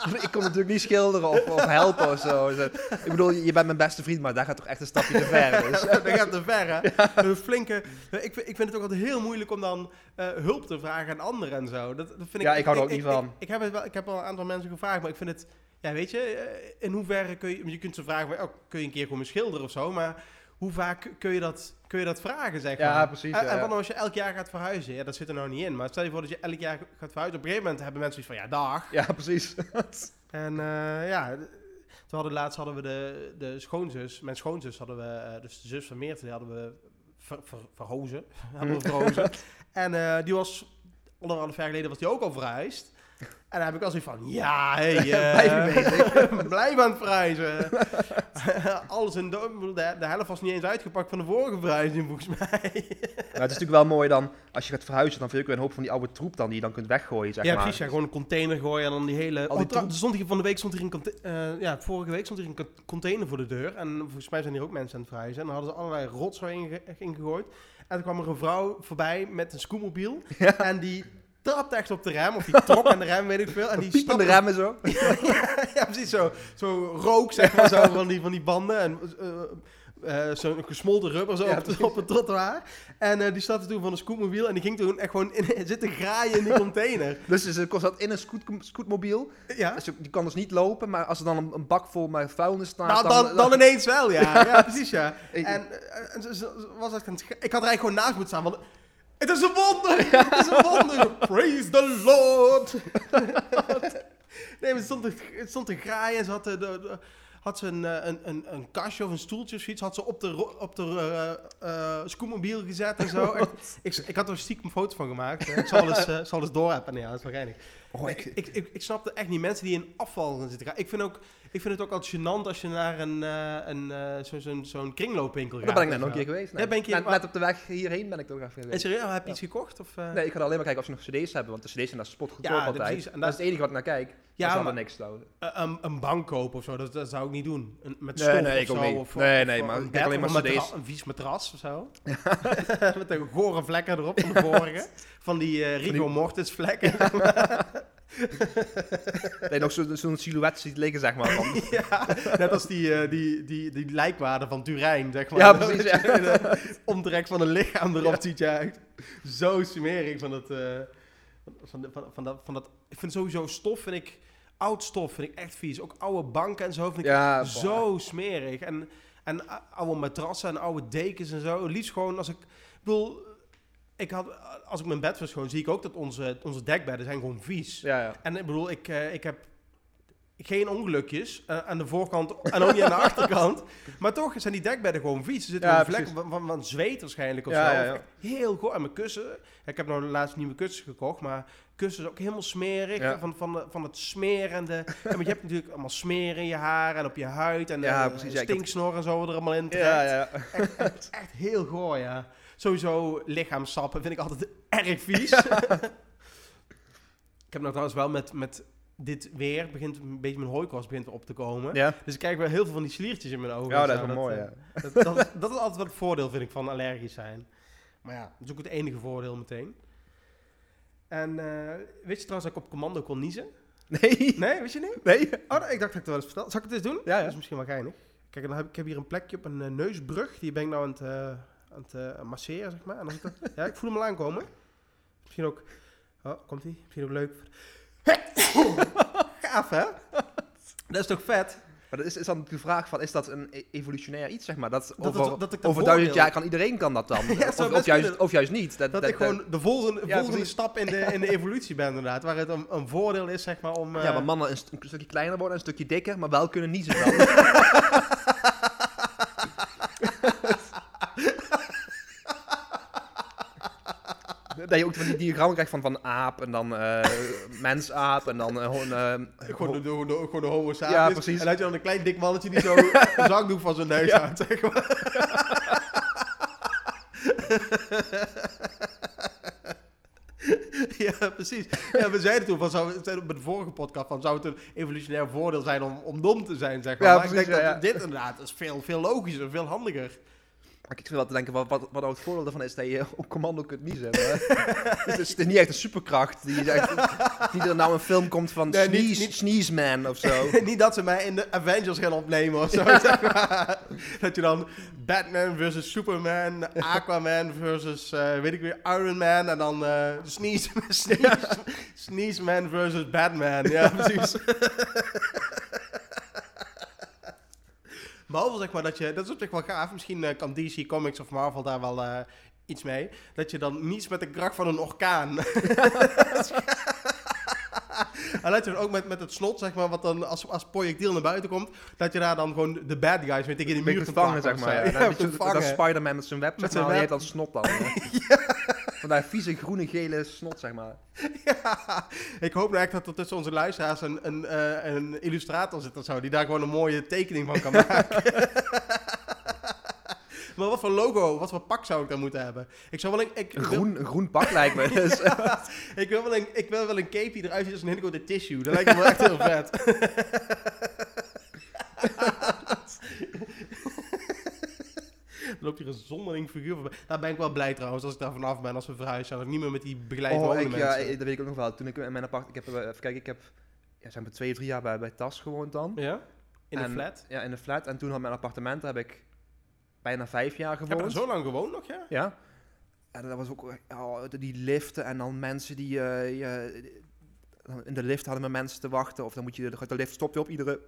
S2: ik kon natuurlijk niet schilderen of, of helpen of zo. Dus, eh, ik bedoel, je bent mijn beste vriend, maar daar gaat toch echt een stapje te ver. Dus.
S3: dat gaat te ver, hè? Een flinke... Ik vind, ik vind het ook altijd heel moeilijk om dan eh, hulp te vragen aan anderen en zo. Dat, dat vind ik,
S2: Ja, ik hou er ook niet van.
S3: Ik, ik, heb het wel, ik heb al een aantal mensen gevraagd, maar ik vind het... Ja, weet je, eh, in hoeverre kun je... Je kunt ze vragen, van, oh, kun je een keer komen schilderen of zo, maar... Hoe vaak kun je dat, kun je dat vragen, zeg
S2: Ja,
S3: maar?
S2: precies,
S3: En,
S2: ja,
S3: en
S2: ja.
S3: wat als je elk jaar gaat verhuizen? Ja, dat zit er nou niet in. Maar stel je voor dat je elk jaar gaat verhuizen. Op een gegeven moment hebben mensen iets van, ja, dag.
S2: Ja, precies.
S3: En eh, ja, we hadden laatst hadden we de, de schoonzus, mijn schoonzus hadden we, eh, dus de zus van Meerte, die hadden we ver, ver, verhozen. hadden we verhozen. en eh, die was, anderhalf jaar geleden was die ook al verhuisd. En dan heb ik al zoiets van, ja, hey, eh,
S2: Blijf je bezig.
S3: blijf aan het verhuizen. Alles in de, de, helft was niet eens uitgepakt van de vorige verhuizing, volgens mij.
S2: Maar het is natuurlijk wel mooi dan, als je gaat verhuizen, dan vind ik weer een hoop van die oude troep dan, die je dan kunt weggooien, zeg
S3: ja,
S2: maar.
S3: precies. Ja, gewoon een container gooien en dan die hele...
S2: Al
S3: Oh,
S2: die
S3: tra-
S2: troep.
S3: stond hier van de week stond hier een eh, ja, vorige week stond hier een co- container voor de deur. En volgens mij zijn hier ook mensen aan het verhuizen. En dan hadden ze allerlei rotzooi inge- ingegooid. En toen kwam er een vrouw voorbij met een scootmobiel. En die trapte echt op de rem. Of die trok aan de rem, weet ik veel. En die
S2: Piepende
S3: stapte-
S2: remmen zo.
S3: ja, precies zo. Zo rook, zeg maar, zo van die, van die banden. En eh, zo'n gesmolten rubber zo
S2: Ja,
S3: op, de- op het trottoir. En eh, die stapte toen van een scootmobiel. En die ging toen echt gewoon in, zitten graaien in die container.
S2: Dus ze kost dat in een scoot, scootmobiel.
S3: Ja.
S2: Dus die kan dus niet lopen, maar als er dan een, een bak vol met vuilnis staat,
S3: Nou, dan, dan ineens wel, ja. Ja, precies, ja. En, en ze, was echt sch- Ik had er eigenlijk gewoon naast moeten staan, want... Het is een wonder! Het is een wonder! Praise the Lord! nee, maar het stond, te, het stond te graaien en ze had, de, de- had ze een, eh, een, een, een kastje of een stoeltje of zoiets, had ze op de, op de eh, eh, scootmobiel gezet en zo. Echt, ik, ik had er stiekem foto's van gemaakt. hè. Ik zal eens, eh, zal eens doorhebben. Nee, ja, dat is wel geinig.
S2: Oh,
S3: ik,
S2: ik-
S3: ik, ik, snapte echt niet mensen die in afval gaan zitten. Ik vind, ook, ik vind het ook altijd gênant als je naar een, eh, een, eh, zo- zo'n zo'n kringloopwinkel gaat.
S2: Daar ben ik net nog een keer geweest.
S3: Ja,
S2: Nee.
S3: ben keer-
S2: net, net op de weg hierheen ben ik toch even
S3: En
S2: geweest.
S3: serieus, heb je iets gekocht? Of, eh?
S2: Nee, ik ga alleen maar kijken of ze nog cd's hebben, want de cd's zijn daar spotgoedkoop
S3: Ja,
S2: altijd.
S3: precies. En
S2: dat,
S3: dat-
S2: is het enige wat ik naar kijk.
S3: Ja,
S2: maar...
S3: maar-
S2: niks.
S3: Eh, een, een bank kopen of zo, dat, dat zou ik niet doen. Een, met stof
S2: nee,
S3: of
S2: ik
S3: zo. Of,
S2: Nee,
S3: of-
S2: nee, maar ik alleen maar
S3: een,
S2: cd's.
S3: een vies matras of zo. met een gore vlekken erop van de vorige. van die eh Rico Mortis vlekken.
S2: Je nog zo- zo'n silhouet ziet liggen, zeg maar. Van.
S3: ja, net als die, eh, die, die, die lijkwaarde van Turijn, zeg maar.
S2: Ja, precies, ja.
S3: Je de Omtrek van een lichaam erop ziet, ja. echt Zo smerig van dat, eh, van, van, van, dat, van dat... Ik vind sowieso stof, vind ik... Oud stof vind ik echt vies. Ook oude banken en zo vind ik
S2: Ja,
S3: zo smerig. En, en a- oude matrassen en oude dekens en zo. Liefst gewoon als ik... Ik bedoel, ik had, als ik mijn bed verschoon, zie ik ook dat onze, onze dekbedden zijn gewoon vies.
S2: Ja, ja.
S3: En ik bedoel, ik, eh, ik heb geen ongelukjes eh, aan de voorkant en ook niet aan de achterkant. Maar toch zijn die dekbedden gewoon vies. Er zitten
S2: Ja,
S3: vlekken van, van, van zweet waarschijnlijk of
S2: Ja,
S3: zo.
S2: ja.
S3: Echt Heel goed. En mijn kussen. Ik heb nou laatst nieuwe kussens gekocht, maar kussen is ook helemaal smerig. Van, van, de- van het smeren. En de, ja, maar je hebt natuurlijk allemaal smeren in je haar en op je huid. En
S2: Ja,
S3: eh,
S2: precies, had-
S3: stinksnor en zo er allemaal in trekt.
S2: Ja, ja.
S3: Echt heel goor, ja. Sowieso lichaamsappen vind ik altijd erg vies. ik heb nou trouwens wel met, met dit weer, begint een beetje mijn hooikost begint op te komen.
S2: Ja,
S3: Dus ik krijg wel heel veel van die sliertjes in mijn ogen.
S2: ja dat is
S3: zo.
S2: wel mooi,
S3: eh,
S2: ja.
S3: dat, dat, is- dat is altijd wel het voordeel, vind ik, van allergisch zijn. Maar ja, dat is ook het enige voordeel meteen. En eh weet je trouwens dat ik op commando kon niezen?
S2: Nee,
S3: Nee, weet je niet?
S2: nee.
S3: Oh, nee, ik dacht dat ik het wel eens verteld. Zal ik het eens doen?
S2: Ja, ja.
S3: Dat is misschien wel geinig. Kijk, dan heb, ik heb hier een plekje op een eh, neusbrug. Die ben ik nou aan het, aan het eh, masseren, zeg maar. En ik dat, ja, ik voel hem al aankomen. Misschien ook... Oh, komt hij? Misschien ook leuk. Gaaf, hè? Dat is toch vet?
S2: Maar dat is, is dan de vraag van, is dat een e- evolutionair iets, zeg maar? Dat, over
S3: dat
S2: over duizend jaar kan iedereen kan dat dan.
S3: Ja,
S2: of, of, juist, of juist niet. Dat,
S3: Dat, ik gewoon de volgende,
S2: Ja,
S3: volgende stap in de, in de evolutie ben, inderdaad. Waar het een, een voordeel is, zeg maar, om... eh,
S2: Ja, maar mannen een, een stukje kleiner worden, een stukje dikker, maar wel kunnen niezen dan. dat je ook van die diagrammen krijgt van, van aap en dan eh mensaap en dan eh, gewoon... eh,
S3: Gewoon de, de, de- gewoon de homo sapiens.
S2: Ja, precies.
S3: En dan had je dan een klein dik mannetje die zo een zakdoek van zijn neus
S2: Ja.
S3: had, zeg maar. Ja, precies. Ja, we zeiden toen, van, zou, we zeiden bij de vorige podcast, van, zou het een evolutionair voordeel zijn om, om dom te zijn, zeg maar.
S2: Ja,
S3: maar ik denk
S2: ja,
S3: dat dit inderdaad is veel, veel logischer, veel handiger.
S2: Ik zit wel te denken, wat, wat, wat nou het voordeel ervan is dat je op commando kunt niezen. dus het is, het is niet echt een superkracht die, echt, die er nou een film komt van
S3: Nee,
S2: Sneeze,
S3: niet-
S2: Sneeze Man of zo.
S3: Niet dat ze mij in de Avengers gaan opnemen of zo. zeg maar. Dat je dan Batman versus Superman, Aquaman versus, eh, weet ik weer, Iron Man. En dan eh Sneeze, Sneeze, Sneeze Man versus Batman. Ja, precies. Behalve zeg maar dat je, dat is op zich wel gaaf. Misschien eh, kan DC Comics of Marvel daar wel eh, iets mee. Dat je dan niets met de kracht van een orkaan. En dat je ook met, met het slot, zeg maar, wat dan als, als projectiel naar buiten komt, dat je daar dan gewoon de bad guys mee tegen die
S2: Een
S3: muur kunt
S2: vangen, zeg maar. Ja. dat. Spider-Man met zijn web, zeg
S3: Met zijn
S2: maar.
S3: Web.
S2: heeft dan snot dan. Vandaar vieze, groene, gele snot, zeg maar.
S3: Ja, ik hoop nou echt dat er tussen onze luisteraars een, een, eh, een illustrator zit of zo, die daar gewoon een mooie tekening van kan maken. maar wat voor logo, wat voor pak zou ik dan moeten hebben? Ik zou wel een... Ik,
S2: Een
S3: wil-
S2: groen, een groen pak lijkt me. Dus,
S3: ik, wil wel een, ik wil wel een cape die eruit ziet als een hele tissue. Dat lijkt me wel echt heel vet. Dan loopt hier een zonderling figuur voorbij. Daar ben ik wel blij trouwens, als ik daar vanaf ben, als we verhuizen. Ik niet meer met die begeleide
S2: oh, ik, ja, dat weet ik ook nog wel. Toen ik in mijn apart... Ik heb, eh, even kijken, ik heb... Ja, zeg maar twee, drie jaar bij, bij TAS gewoond dan.
S3: Ja? In een
S2: En-
S3: flat?
S2: Ja, in een flat. En toen had mijn appartement, daar heb ik bijna vijf jaar
S3: Heb je
S2: gewoond.
S3: zo lang gewoond nog, ja?
S2: Ja. En dat was ook oh, die liften en dan mensen die eh, je- in de lift hadden met mensen te wachten. Of dan moet je de, de lift stopt je op iedere,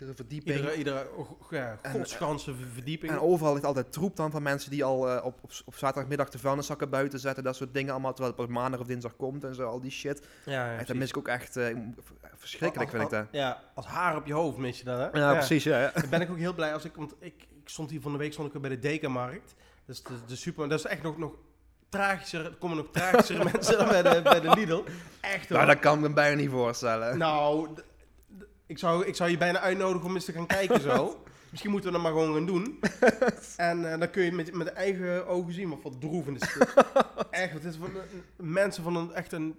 S2: iedere verdieping.
S3: Iedere, iedere oh, ja,
S2: En,
S3: godsganse verdieping.
S2: En overal ligt altijd troep dan van mensen die al eh, op, op, op zaterdagmiddag de vuilniszakken buiten zetten. Dat soort dingen allemaal. Terwijl het pas maandag of dinsdag komt en zo. Al die shit.
S3: ja, ja,
S2: Echt, dat mis ik ook echt eh, verschrikkelijk, vind ik dat.
S3: Ja, als haar op je hoofd mis je dat, hè?
S2: Ja, precies. Ja, ja.
S3: Dan ben ik ook heel blij als ik, want ik, ik stond hier van de week stond ik weer bij de Dekamarkt. Dus de, de super, dat is echt nog, nog tragischer, er komen nog tragischere mensen dan bij de, bij de Lidl. Echt hoor.
S2: Nou, dat kan ik me bijna niet voorstellen.
S3: Nou, ik zou, ik zou je bijna uitnodigen om eens te gaan kijken zo. Misschien moeten we dat maar gewoon gaan doen. En eh, dan kun je met, met eigen ogen zien wat voor droevend is dit. Echt, het is een- mensen van een, echt een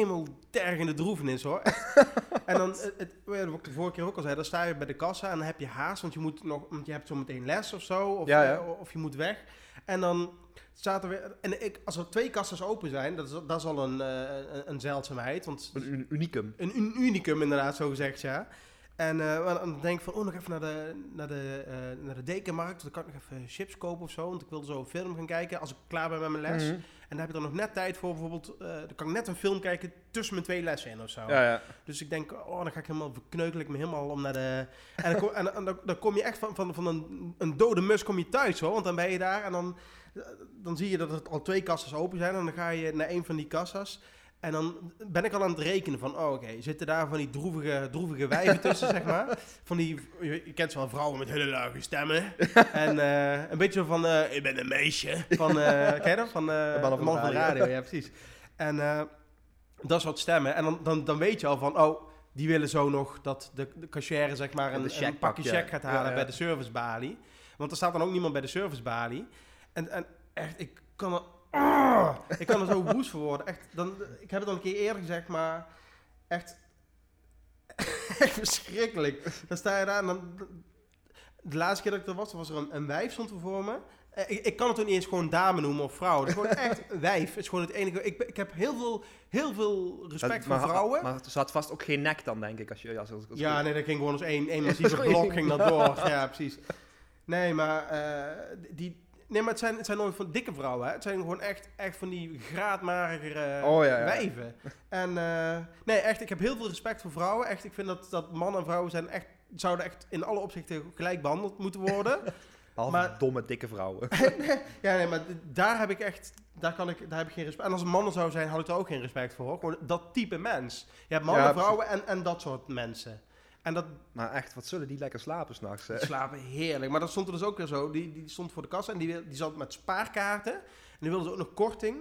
S3: hemeltergende droevenis hoor. en dan, het, het, wat ik de vorige keer ook al zei, dan sta je bij de kassa en dan heb je haast, want je, moet nog, want je hebt zo meteen les of zo. Of,
S2: Ja, ja.
S3: eh, of je moet weg. En dan staat er weer, en ik, als er twee kassas open zijn, dat is, dat is al een, eh, een, een zeldzaamheid. Want
S2: Een un- unicum.
S3: een un- unicum inderdaad, zo gezegd, ja. En eh, dan denk ik van, oh, nog even naar de, naar de, eh, naar de dekenmarkt. Dan kan ik nog even chips kopen of zo. Want ik wilde zo een film gaan kijken als ik klaar ben met mijn les.
S2: Mhm.
S3: En daar heb ik dan nog net tijd voor. Bijvoorbeeld, eh, dan kan ik net een film kijken tussen mijn twee lessen in of zo.
S2: Ja, ja.
S3: Dus ik denk, oh, dan ga ik helemaal verkneukel ik me helemaal om naar de... En dan kom, en, en dan, dan kom je echt van, van, van een, een dode mus kom je thuis, hoor. Want dan ben je daar en dan, dan zie je dat er al twee kassas open zijn. En dan ga je naar een van die kassas. En dan ben ik al aan het rekenen van, oh oké, zitten daar van die droevige, droevige wijven tussen, zeg maar. Van die, je, je kent ze wel, vrouwen met hele lage stemmen. En eh, een beetje van, eh, ik ben een meisje. Van, eh ken je dat? Van
S2: van
S3: Man
S2: de
S3: van de
S2: Radio.
S3: Radio, ja precies. En dat soort stemmen. En dan, dan, dan weet je al van, oh, die willen zo nog dat de, de cashier zeg maar
S2: De
S3: een,
S2: check
S3: een pakje
S2: ja.
S3: check gaat
S2: Ja,
S3: halen
S2: ja.
S3: bij de servicebalie. Want er staat dan ook niemand bij de servicebalie. En, en echt, ik kan er... Ah, ik kan er zo woest voor worden. Echt, dan, ik heb het al een keer eerder gezegd, maar echt... echt verschrikkelijk. Dan sta je daar en dan... De laatste keer dat ik er was, was er een, een wijf stond voor me. Eh, Ik, ik kan het ook niet eens gewoon dame noemen of vrouw. Het is gewoon echt wijf. Het is gewoon het enige... Ik, ik heb heel veel, heel veel respect
S2: maar,
S3: voor vrouwen.
S2: Maar er zat vast ook geen nek dan, denk ik. Als je, als, als, als-
S3: Ja, nee, dat ging gewoon als één, één massieve blok ging dat door. Ja, precies. Nee, maar, eh, die, nee, maar het, zijn, het zijn nooit van dikke vrouwen. Hè. Het zijn gewoon echt, echt van die graadmagere
S2: Oh, ja, ja.
S3: wijven. En eh, nee, echt, ik heb heel veel respect voor vrouwen. Echt, ik vind dat, dat mannen en vrouwen zijn echt, zouden echt in alle opzichten gelijk behandeld moeten worden.
S2: Behalve
S3: maar-
S2: domme, dikke vrouwen.
S3: ja, nee, maar daar heb ik echt, daar, kan ik, daar heb ik geen respect. En als een man er zou zijn, had ik er ook geen respect voor. Hoor. Gewoon dat type mens. Je hebt mannen,
S2: Ja,
S3: vrouwen en, en dat soort mensen. En dat,
S2: maar echt, wat zullen die lekker slapen s'nachts?
S3: Slapen heerlijk. Maar dat stond er dus ook weer zo. Die, die stond voor de kassa en die, die zat met spaarkaarten. En die wilde ze ook nog korting.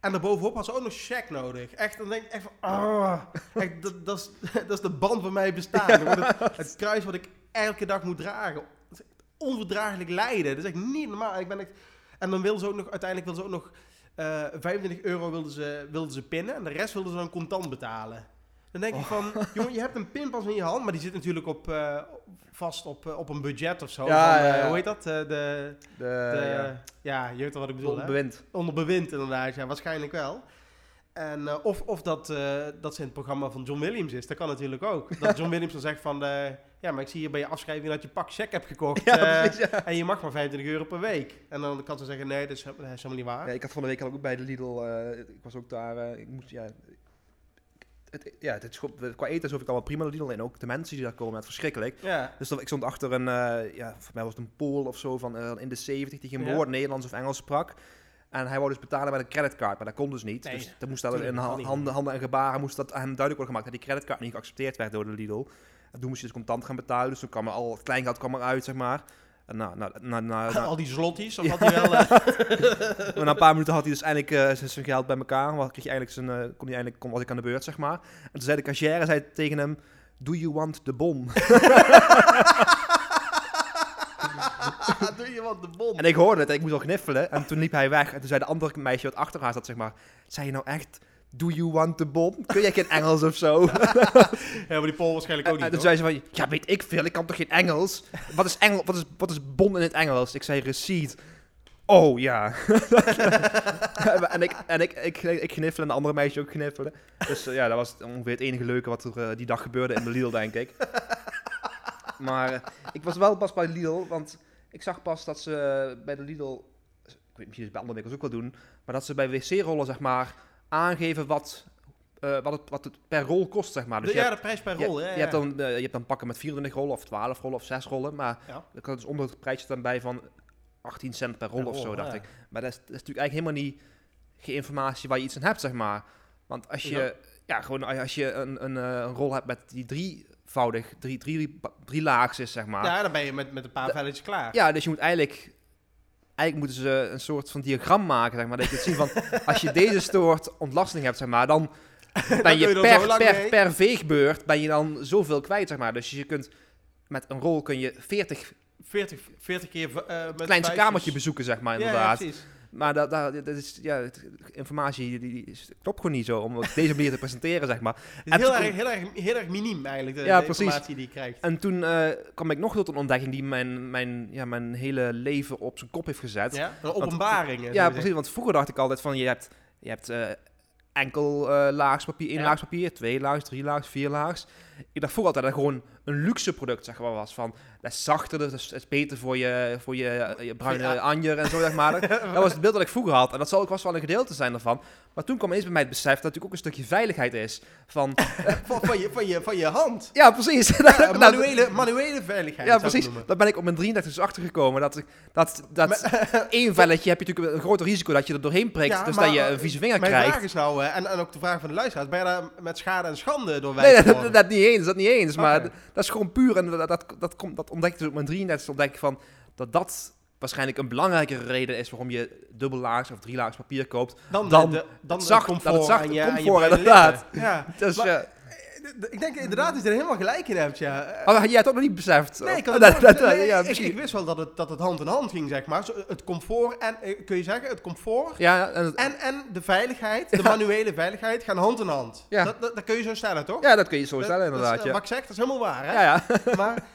S3: En daarbovenop had ze ook nog check nodig. Echt, dan denk ik echt van, ah, echt, dat, dat, is, dat is de band van bestaan. Dan wordt Het, het kruis wat ik elke dag moet dragen. Dat is echt onverdraaglijk lijden. Dat is echt niet normaal. Ik ben echt, en dan wilden ze ook nog, uiteindelijk wilden ze ook nog eh 25 euro wilden ze, wilden ze pinnen. En de rest wilden ze dan contant betalen. Dan denk ik van, jongen, je hebt een pinpas in je hand, maar die zit natuurlijk op, eh, vast op, eh, op een budget of zo.
S2: Ja,
S3: van,
S2: ja,
S3: eh,
S2: ja.
S3: Hoe heet dat? De,
S2: De,
S3: de,
S2: ja,
S3: je weet wel wat ik bedoel, hè?
S2: bewind.
S3: Onder bewind inderdaad, ja, waarschijnlijk wel. En, of of dat, dat ze in het programma van John Williams is, dat kan natuurlijk ook. Dat John Williams dan zegt van, ja, maar ik zie hier bij je afschrijving dat je pak check hebt gekocht.
S2: Ja, precies, ja.
S3: En je mag maar 25 euro per week. En dan kan ze zeggen, nee, dat is, dat is helemaal niet waar.
S2: Ja, ik had van de week ook bij de Lidl, ik was ook daar, ik moest, ja, het, ja, het, gewoon- qua eten is het allemaal prima de Lidl en ook de mensen die daar komen, het verschrikkelijk.
S3: Ja,
S2: Dus ik stond achter een, eh, ja, voor mij was het een Pool of zo van eh, in de 70 die geen woord Nederlands of Engels sprak. En hij wou dus betalen met een creditcard, maar dat kon dus niet.
S3: Nee,
S2: dus dan moest dat in
S3: dat
S2: handen, handen en gebaren moest dat aan hem duidelijk worden gemaakt dat die creditcard niet geaccepteerd werd door de Lidl. En toen moest je dus contant gaan betalen, dus toen kwam er al het kleingeld kwam eruit, zeg maar. Na, na, na, na,
S3: al die zlotties, of had hij wel... eh,
S2: Maar na een paar minuten had hij dus eindelijk eh, zijn- geld bij elkaar. Want kreeg hij eigenlijk zijn, eh, kon hij eindelijk, kon, was ik aan de beurt, zeg maar. En toen zei de cashier zei tegen hem, do you want the bon?
S3: Doe je wat de bon.
S2: en ik hoorde het en ik moest al gniffelen. En toen liep hij weg. En toen zei de andere meisje wat achter haar zat, zeg maar, zei je nou echt, do you want the bon? Kun jij geen Engels of zo?
S3: Ja, maar die Paul waarschijnlijk ook
S2: en, en
S3: niet,
S2: toen
S3: hoor.
S2: zei ze van, ja weet ik veel, ik kan toch geen Engels? Wat is, Engel, wat is, wat is bon in het Engels? Ik zei receipt. Oh ja. en ik, en ik, ik, ik kniffelde en de andere meisje ook kniffelen. Dus eh, ja, dat was ongeveer het enige leuke wat er eh, die dag gebeurde in de Lidl, denk ik. Maar eh, ik was wel pas bij Lidl, want ik zag pas dat ze bij de Lidl, ik weet het bij andere winkels ook wel doen, maar dat ze bij wc-rollen zeg maar aangeven wat, eh, wat, het, wat het per rol kost, zeg maar. Dus
S3: De-
S2: je
S3: ja,
S2: hebt-
S3: de prijs per
S2: je,
S3: rol, hè?
S2: je, hebt dan, eh, je hebt dan pakken met 24 rollen of 12 rollen of 6 rollen, maar
S3: Ja.
S2: dan kan dus onder het prijsje dan bij van 18 cent per rol
S3: Per
S2: of zo, dacht
S3: ja.
S2: ik. Maar dat is, dat is natuurlijk eigenlijk helemaal niet geen informatie waar je iets aan hebt, zeg maar. Want als je,
S3: Ja.
S2: ja, gewoon als je een, een, eh, een rol hebt met die drievoudig, drie, drie, drie laags is, zeg maar.
S3: Ja, dan ben je met, met een paar velletjes klaar.
S2: Ja, dus je moet eigenlijk... Eigenlijk moeten ze een soort van diagram maken, zeg maar. Dat je kunt zien van, als je deze soort ontlasting hebt, zeg maar, dan ben je
S3: er
S2: per, per, per veegbeurt ben je dan zoveel kwijt, zeg maar. Dus je kunt met een rol kun je 40
S3: 40, 40 keer eh, met
S2: kleinste kamertje bezoeken, zeg maar,
S3: Ja,
S2: inderdaad.
S3: Ja, precies.
S2: Maar dat, dat, dat is, ja, informatie die, die is- klopt gewoon niet zo, om op deze manier te presenteren, zeg maar.
S3: Het is heel, erg, heel, erg, heel erg miniem eigenlijk, de,
S2: Ja,
S3: de
S2: precies.
S3: informatie die je krijgt.
S2: En toen eh, kwam ik nog tot een ontdekking die mijn, mijn, ja, mijn hele leven op zijn kop heeft gezet.
S3: Ja, een openbaring.
S2: Ja, precies. Want vroeger dacht ik altijd van je hebt, je hebt eh, enkel eh laags papier, één
S3: Ja.
S2: laags papier, twee laags, drie laags, vier laags. Ik dacht vroeger altijd dat het gewoon een luxe product zeg maar, was. Van dat is zachter, dat is, dat is beter voor je, voor je, je bruine
S3: Ja.
S2: anjer en zo zeg maar. Dat, was het beeld dat ik vroeger had. En dat zal ook vast wel een gedeelte zijn daarvan. Maar toen kwam eens bij mij het besef dat het natuurlijk ook een stukje veiligheid is. Van,
S3: van, van, je, van, je, van je hand.
S2: ja, precies.
S3: Ja, manuele, manuele veiligheid.
S2: ja, precies. Daar ben ik op mijn 33 dus achtergekomen. Dat, ik- dat, dat één velletje heb je natuurlijk een groter risico dat je er doorheen prikt. Dus
S3: maar,
S2: dat je
S3: eh,
S2: een vieze vinger
S3: Mijn
S2: krijgt.
S3: vraag is nou, eh, en, en ook de vraag van de luisteraars, ben je daar met schade en schande door
S2: Nee, dat, dat, dat niet eens, dat niet eens. Maar dat is gewoon puur. En dat, dat, dat, komt, dat ontdekte ik dus op mijn 33 ontdek ik van dat dat waarschijnlijk een belangrijkere reden is waarom je dubbellaags of drielaags papier koopt.
S3: dan,
S2: dan
S3: de, de, dan
S2: het
S3: het
S2: zacht-
S3: comfort
S2: dat het zacht
S3: aan je, bruine
S2: inderdaad.
S3: Ja.
S2: Dus
S3: Maar-
S2: ja.
S3: Eh, Ik denk inderdaad dat je er helemaal gelijk in hebt, ja.
S2: Oh, jij had dat nog niet beseft.
S3: Nee, ik, had het nooit-
S2: dat-
S3: nee,
S2: ja,
S3: ik, wist wel dat het, dat het hand in hand ging, zeg maar. Zo, Het comfort en, eh, kun je zeggen, het comfort
S2: Ja, en, het-
S3: en, en de veiligheid, de manuele veiligheid, gaan hand in hand.
S2: Ja.
S3: Dat, dat, dat kun je zo stellen, toch?
S2: ja, dat kun je zo stellen
S3: dat is,
S2: inderdaad.
S3: eh,
S2: Ja,
S3: Wat ik zeg, dat is helemaal waar, hè?
S2: ja, ja.
S3: Maar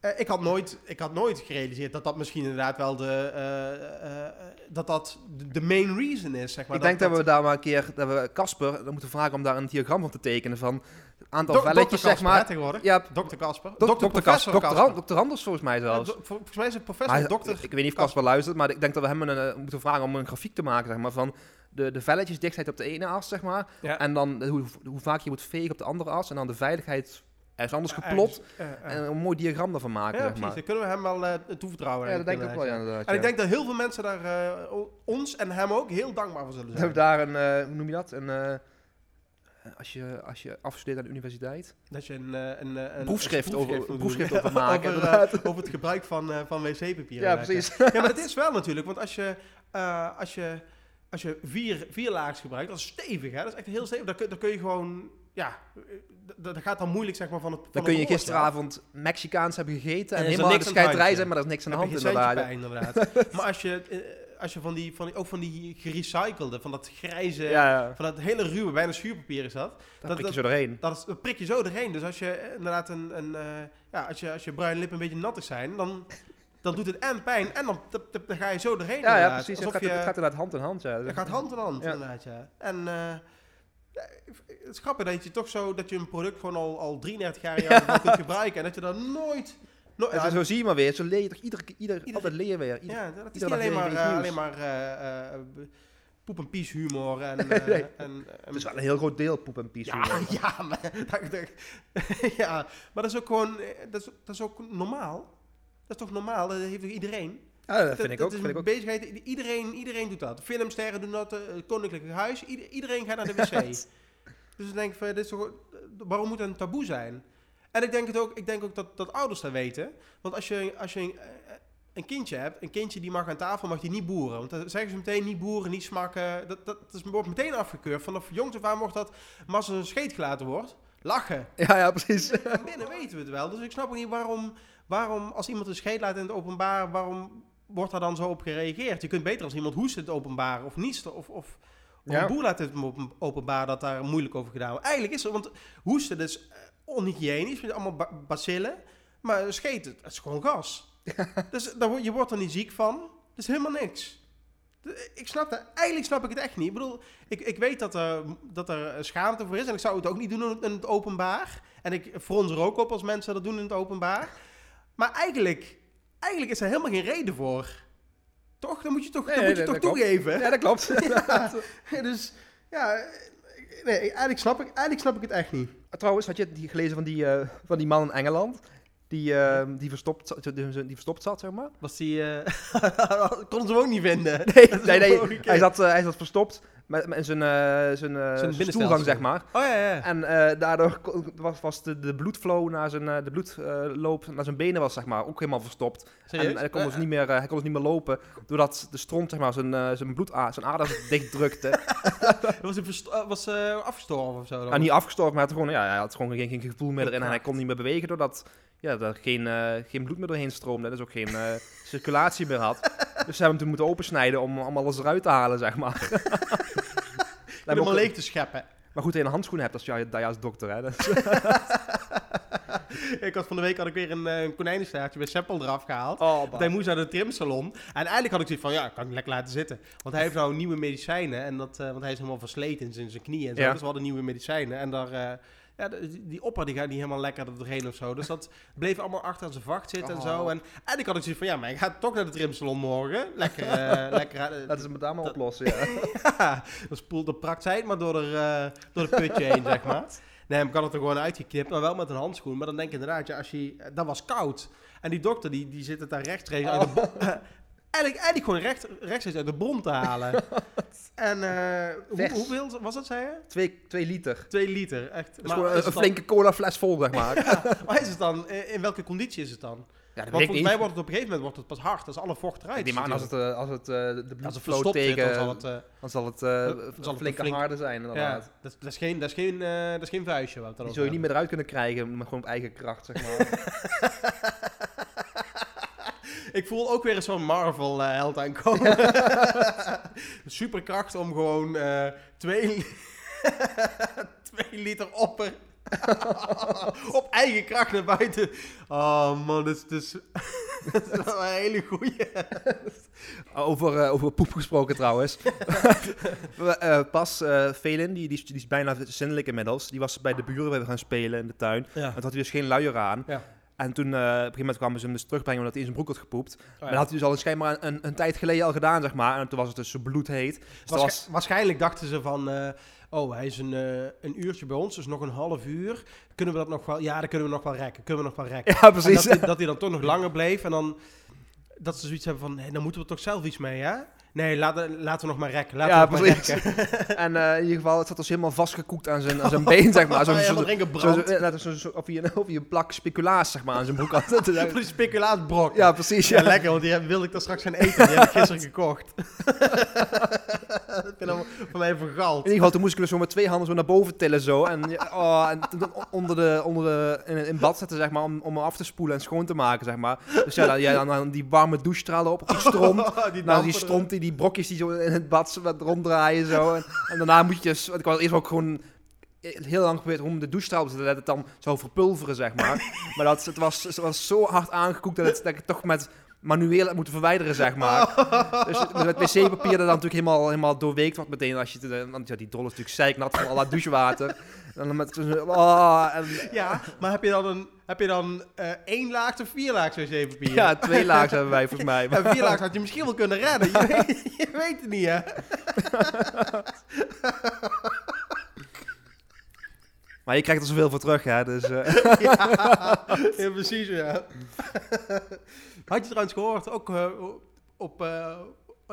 S3: eh, ik, had nooit, ik had nooit gerealiseerd dat dat misschien inderdaad wel de, eh, eh, dat dat de- main reason is, zeg maar.
S2: ik denk dat, we daar maar een keer, dat we Casper, dan moeten vragen om daar een diagram van te tekenen van het aantal velletjes, zeg maar.
S3: tegenwoordig.
S2: Ja,
S3: Dokter Kasper.
S2: dok-
S3: Dokter
S2: Kas- dokter Anders volgens mij zelfs.
S3: volgens mij is het professor,
S2: Hij-
S3: dokter...
S2: Ik weet niet of Casper luistert, maar ik denk dat we hem een, moeten vragen om een grafiek te maken, zeg maar, van de, de velletjesdichtheid op de ene as, zeg maar.
S3: Ja.
S2: En dan hoe, hoe vaak je moet vegen op de andere as. En dan de veiligheid ergens anders geplot. En een mooi diagram daarvan maken,
S3: Ja, precies.
S2: maar.
S3: Dan kunnen we hem wel eh, toevertrouwen.
S2: Ja, dat denk ik ook wel, ja, inderdaad.
S3: En
S2: ja.
S3: ik denk dat heel veel mensen daar eh, ons en hem ook heel dankbaar voor zullen
S2: We hebben
S3: zijn.
S2: daar een, eh, hoe noem je dat? Een, als, je, als je afstudeert aan de universiteit.
S3: Dat je een, een, een
S2: Proefschrift over- proefschrift over maken,
S3: over, het gebruik van, van wc-papier.
S2: Ja, precies.
S3: Ja, maar dat is wel natuurlijk. Want als je, als je als je vier, vier laagjes gebruikt, dat is stevig, hè? Dat is echt heel stevig. Dan kun, dan kun je gewoon, ja, dat, dat gaat dan moeilijk, zeg maar, van het van
S2: Dan kun je gisteravond Mexicaans hebben gegeten en,
S3: En
S2: helemaal de
S3: niks aan het
S2: scheiterij zijn, maar er is niks aan de
S3: Heb
S2: hand inderdaad.
S3: bij, inderdaad. maar als je, eh, als je van die, van die, ook van die gerecyclede, van dat grijze,
S2: Ja, ja.
S3: van dat hele ruwe, bijna schuurpapier is dat.
S2: Daar
S3: dat-
S2: prik je zo doorheen.
S3: Dat, is, dat prik je zo erheen. Dus als je eh, inderdaad een, een eh, ja, als je, als je bruine lippen een beetje nattig zijn, dan, dan doet het en pijn en dan, dan, dan ga je zo erheen.
S2: Ja, precies. Het gaat,
S3: je,
S2: het gaat inderdaad hand in hand. Ja.
S3: het gaat hand in hand,
S2: Ja.
S3: inderdaad, ja. En eh, ja, het is grappig dat je toch zo, dat je een product gewoon al, al 33 jaar geval kunt gebruiken en dat je dan nooit...
S2: En
S3: ja,
S2: zo zie je maar weer. Zo leer je toch ieder, ieder,
S3: Ieder-
S2: altijd leer weer. Ieder-
S3: ja, dat is niet alleen maar,
S2: nieuws.
S3: alleen maar eh, eh, poep en pies humor en...
S2: Nee.
S3: en,
S2: Het is wel een heel groot deel poep en pies.
S3: Ja, ja, maar, dat, dat- ja, maar dat is ook gewoon, dat is, dat is ook normaal. Dat is toch normaal? Dat heeft toch iedereen?
S2: Ja, dat vind ik
S3: dat
S2: ook.
S3: is
S2: Vind ik ook.
S3: bezigheid, iedereen, iedereen doet dat. Filmsterren doen dat, eh, het Koninklijke Huis, ieder- iedereen gaat naar de wc. dus ik denk, van, dit is toch, waarom moet dat een taboe zijn? En ik denk, het ook, ik denk ook dat, dat ouders dat weten. Want als je, als je een, eh, een kindje hebt, een kindje die mag aan tafel, mag die niet boeren. Want dan zeggen ze meteen niet boeren, niet smakken. Dat, dat, dat wordt meteen afgekeurd. Vanaf jongs af aan wordt dat, maar als er een scheet gelaten wordt, lachen.
S2: Ja, ja, precies.
S3: Binnen weten we het wel. Dus ik snap ook niet waarom, waarom als iemand een scheet laat in het openbaar, waarom wordt daar dan zo op gereageerd? Je kunt beter als iemand hoest het openbaar of niest of, of,
S2: Ja.
S3: boer laat het op het openbaar dat daar moeilijk over gedaan wordt. Eigenlijk is er, want hoesten dat is eh, onhygiënisch, met allemaal ba- bacillen, maar scheten, dat is gewoon gas. dus daar, je wordt er niet ziek van, dat is helemaal niks. Ik snap dat, eigenlijk snap ik het echt niet. Ik bedoel, ik, ik weet dat er, dat er schaamte voor is en ik zou het ook niet doen in het openbaar. En ik frons er ook op als mensen dat doen in het openbaar. Maar eigenlijk, eigenlijk is er helemaal geen reden voor. Toch? Dan moet je toch,
S2: Nee,
S3: dan moet je
S2: nee,
S3: toch
S2: klopt.
S3: toegeven.
S2: Ja, dat klopt.
S3: Ja, dus ja, nee, eigenlijk snap, ik, eigenlijk snap ik het echt niet.
S2: Trouwens, had je die gelezen van die, eh, van die man in Engeland? Die, eh, die, verstopt, zat- die, die verstopt zat, zeg maar?
S3: Was die, eh kon ze hem ook niet vinden.
S2: Nee, nee, nee. Hij, zat, eh, hij zat verstopt met, met zijn, eh, zijn, zijn stoelgang, zeg maar.
S3: Oh ja, ja.
S2: En eh, daardoor was, was de, de bloedflow naar zijn, de bloedloop naar zijn benen was, zeg maar, ook helemaal verstopt. En,
S3: Serieus?
S2: en hij, kon dus niet meer, hij kon dus niet meer lopen, doordat de stront, zeg maar, zijn, zijn bloed, zijn aders dicht drukte.
S3: Was hij was, afgestorven of zo? dan?
S2: En niet afgestorven, maar hij had gewoon, ja, hij had gewoon geen, geen gevoel meer erin en hij kon niet meer bewegen, doordat ja, er geen, geen bloed meer doorheen stroomde. Dus ook geen circulatie meer had. Dus ze hebben hem toen moeten opensnijden om, om alles eruit te halen, zeg maar.
S3: Om
S2: ook-
S3: leeg te scheppen.
S2: Maar goed, dat je een handschoen hebt als jij dokter, hè.
S3: Ik had van de week had ik weer een, eh, een konijnenstaartje bij Seppel eraf gehaald.
S2: Oh,
S3: Want hij moest naar de trimsalon. En eigenlijk had ik zoiets van, ja, kan ik lekker laten zitten. Want hij heeft nou nieuwe medicijnen. En dat, eh, want hij is helemaal versleten in zijn, zijn knieën en zo.
S2: Ja.
S3: Dus we hadden nieuwe medicijnen. En daar, eh, ja, die, opper die gaat niet helemaal lekker er doorheen of zo. Dus dat bleef allemaal achter aan zijn vacht zitten en zo.
S2: Oh.
S3: En eigenlijk had ik zoiets van, ja, maar ik ga toch naar de trimsalon morgen. Lekker, eh, lekker.
S2: Dat is het met allemaal oplossen, ja.
S3: ja, dan spoelt de praktijk maar door de, eh, door de putje heen, zeg maar. Nee, ik had het er gewoon uitgeknipt, maar wel met een handschoen. Maar dan denk ik inderdaad, ja, als je, dat was koud. En die dokter, die, die zit het daar rechtstreeks uit de
S2: Oh.
S3: Eigenlijk, eigenlijk gewoon recht, rechtstreeks uit de bron te halen. en eh, hoe, hoeveel was dat, zei je?
S2: Twee, twee liter.
S3: Twee liter, echt.
S2: Dat is gewoon een, een flinke cola fles vol, zeg maar. ja,
S3: Maar is het dan, eh, in welke conditie is het dan?
S2: dat
S3: Want volgens mij wordt het op een gegeven moment wordt het pas hard, als alle vocht eruit
S2: neem
S3: is
S2: aan als het, eh, als het eh, de
S3: verstopt zit,
S2: tegen...
S3: dan zal het... eh,
S2: dan zal het eh,
S3: dan zal het
S2: flinke
S3: flink-
S2: harde zijn,
S3: ja,
S2: inderdaad.
S3: dat, dat, is geen, dat, is geen, eh, dat is geen vuistje. Wat
S2: Die zul je niet meer eruit kunnen krijgen, maar gewoon op eigen kracht, zeg maar.
S3: Ik voel ook weer een zo'n Marvel-held aankomen. Superkracht om gewoon eh twee, twee liter opper op eigen kracht naar buiten. Oh man, dat is, dus, dat is wel een hele goeie.
S2: over, eh, over poep gesproken trouwens. We, eh, pas, eh Velin, die, die, is- die is bijna zindelijk inmiddels, die was bij de buren weer gaan spelen in de tuin.
S3: Ja.
S2: En toen had hij dus geen luier aan.
S3: Ja.
S2: En toen, eh, op een gegeven moment kwamen ze hem dus terugbrengen omdat hij in zijn broek had gepoept.
S3: Oh,
S2: Maar dat had hij dus al schijnbaar een, een, een tijd geleden al gedaan, zeg maar. En toen was het dus zo bloedheet. Dus
S3: Waarsch-
S2: was,
S3: Waarschijnlijk dachten ze van, eh, oh, hij is een, eh, een uurtje bij ons, dus nog een half uur. Kunnen we dat nog wel, ja, dan kunnen we nog wel rekken, kunnen we nog wel rekken.
S2: ja, precies.
S3: dat, hij, dat hij dan toch nog langer bleef en dan, dat ze zoiets hebben van, nee, dan moeten we toch zelf iets mee, hè? Nee, laten, laten we nog maar rekken, laten
S2: Ja,
S3: we nog maar
S2: precies.
S3: rekken.
S2: En eh, in ieder geval, het zat dus helemaal vastgekoekt aan zijn, aan zijn been, zeg maar. Zo,
S3: ja,
S2: zo, zo, of, een, of hij een plak speculaas, zeg maar, aan zijn broek had.
S3: Voor die speculaatbrok.
S2: ja, precies.
S3: Ja,
S2: Ja.
S3: lekker, want die wilde ik dan straks gaan eten. Die heb ik gisteren gekocht. dat ik allemaal voor mij vergald.
S2: In ieder geval, toen moest ik dus zo met twee handen zo naar boven tillen zo. En, oh, en onder de, onder de, in, in bad zetten, zeg maar, om, om me af te spoelen en schoon te maken, zeg maar. Dus ja, dan, ja, dan, die warme douchestralen op, op die stront.
S3: Oh, die
S2: Nou, die stront, die, die brokjes die zo in het bad zo ronddraaien zo. En, en daarna moet je dus, want ik was eerst ook gewoon heel lang geprobeerd om de douchestraal te dat het dan zou verpulveren, zeg maar. maar dat, het, was, het was zo hard aangekoekt dat, het, dat ik toch met manueel moeten verwijderen, zeg maar. Dus het- met wc-papier dat dan natuurlijk helemaal, helemaal doorweekt wordt meteen als je... Te, want ja, die drol is natuurlijk zeiknat van al dat douchewater. En dan met. Oh, en,
S3: Ja, maar heb je dan, een, heb je dan eh, één laag of vier laag wc-papier?
S2: ja, twee lagen hebben wij volgens mij.
S3: En vier laag had je misschien wel kunnen redden. Je weet, je weet het niet, hè?
S2: Maar je krijgt er zoveel voor terug, hè. Dus, eh,
S3: ja, ja, precies, ja. Had je trouwens gehoord, ook eh, op... eh,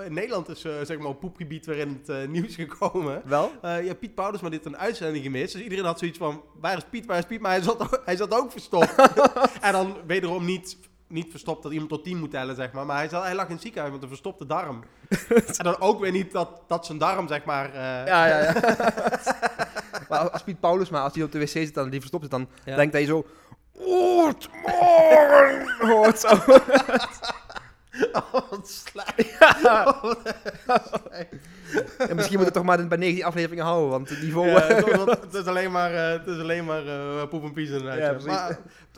S3: in Nederland is eh, zeg maar op poepgebied weer in het nieuws gekomen.
S2: wel?
S3: Ja, Piet Paulus, maar dit een uitzending gemist. Dus iedereen had zoiets van, waar is Piet, waar is Piet? Maar hij zat, ook- hij zat ook verstopt. en dan wederom niet, niet verstopt dat iemand tot 10 moet tellen, zeg maar. Maar hij, zat, hij lag in het ziekenhuis met een verstopte darm. en dan ook weer niet dat, dat zijn darm, zeg maar...
S2: Ja, ja, ja. maar als Piet Paulus, maar als hij op de wc zit en die verstopt zit, dan
S3: Ja.
S2: denkt hij zo... Oort, morgen! Hoort zo.
S3: Oh, wat slecht.
S2: Ja.
S3: Oh, wat.
S2: En misschien moet het toch maar bij 19 afleveringen houden, want het niveau...
S3: Ja, het, is- het is alleen maar, eh, het is alleen maar eh, poep en pies inderdaad.
S2: Ja, precies.
S3: maar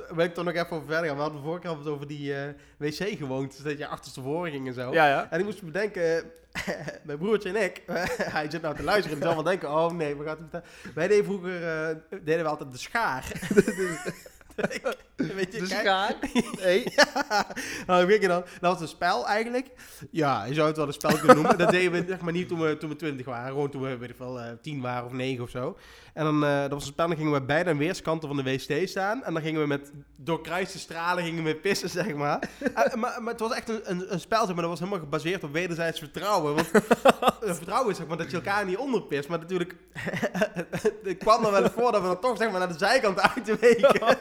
S3: wil ik toch nog even over verder gaan. We hadden de vorige keer over die eh, wc-gewoontes, dat je achterstevoren ging en zo.
S2: ja, ja.
S3: En ik moest bedenken, mijn broertje en ik, hij zit nou te luisteren en zal wel denken, oh nee, we gaan het vertellen. Wij deden vroeger, eh, deden we altijd de schaar. Weet je,
S2: Dus
S3: kijk,
S2: ga. Nee.
S3: nou, weet je dan, dat was een spel eigenlijk. Ja, je zou het wel een spel kunnen noemen. dat deden we zeg maar niet toen we, toen we 20 waren, gewoon toen we, weet ik wel, eh 10 waren of 9 of zo. En dan, eh, dat was een spel, dan gingen we beide aan weerskanten van de wc staan. En dan gingen we met doorkruiste stralen gingen we pissen, zeg maar. Eh, maar, maar het was echt een, een, een spel, zeg maar, dat was helemaal gebaseerd op wederzijds vertrouwen. Want vertrouwen is zeg maar dat je elkaar niet onderpist. Maar natuurlijk, het kwam er wel voor dat we dan toch zeg maar naar de zijkant uitweken.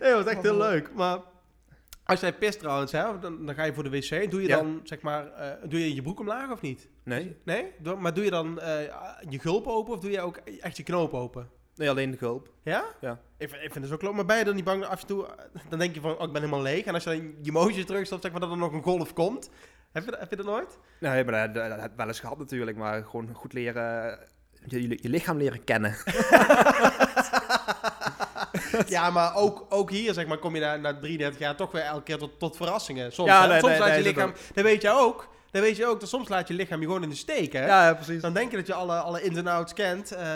S3: Nee, dat was echt heel leuk. Maar als jij pist trouwens, hè, dan, dan ga je voor de wc. Doe je
S2: Ja.
S3: dan, zeg maar, eh, doe je je broek omlaag of niet?
S2: Nee.
S3: Nee? Maar doe je dan eh, je gulp open of doe je ook echt je knoop open?
S2: Nee, alleen de gulp.
S3: Ja?
S2: Ja.
S3: Ik, vind- ik vind het zo klopt. Maar ben je dan niet bang af en toe, eh, dan denk je van, oh, ik ben helemaal leeg. En als je dan je motion terugstopt, zeg maar, dat er nog een golf komt. Heb je, dat- heb je dat nooit?
S2: Nee, maar dat, dat, dat wel eens gehad natuurlijk, maar gewoon goed leren... Je, je, je lichaam leren kennen.
S3: ja, maar ook, ook hier, zeg maar, kom je na, na 33 jaar toch weer elke keer tot, tot verrassingen. Soms,
S2: Ja,
S3: hè?
S2: nee,
S3: soms
S2: nee,
S3: laat
S2: nee,
S3: je lichaam, dat weet je ook. Dat weet je ook, dat soms laat je lichaam je gewoon in de steek, hè?
S2: Ja, ja, precies.
S3: Dan denk je dat je alle, alle ins en outs kent, eh,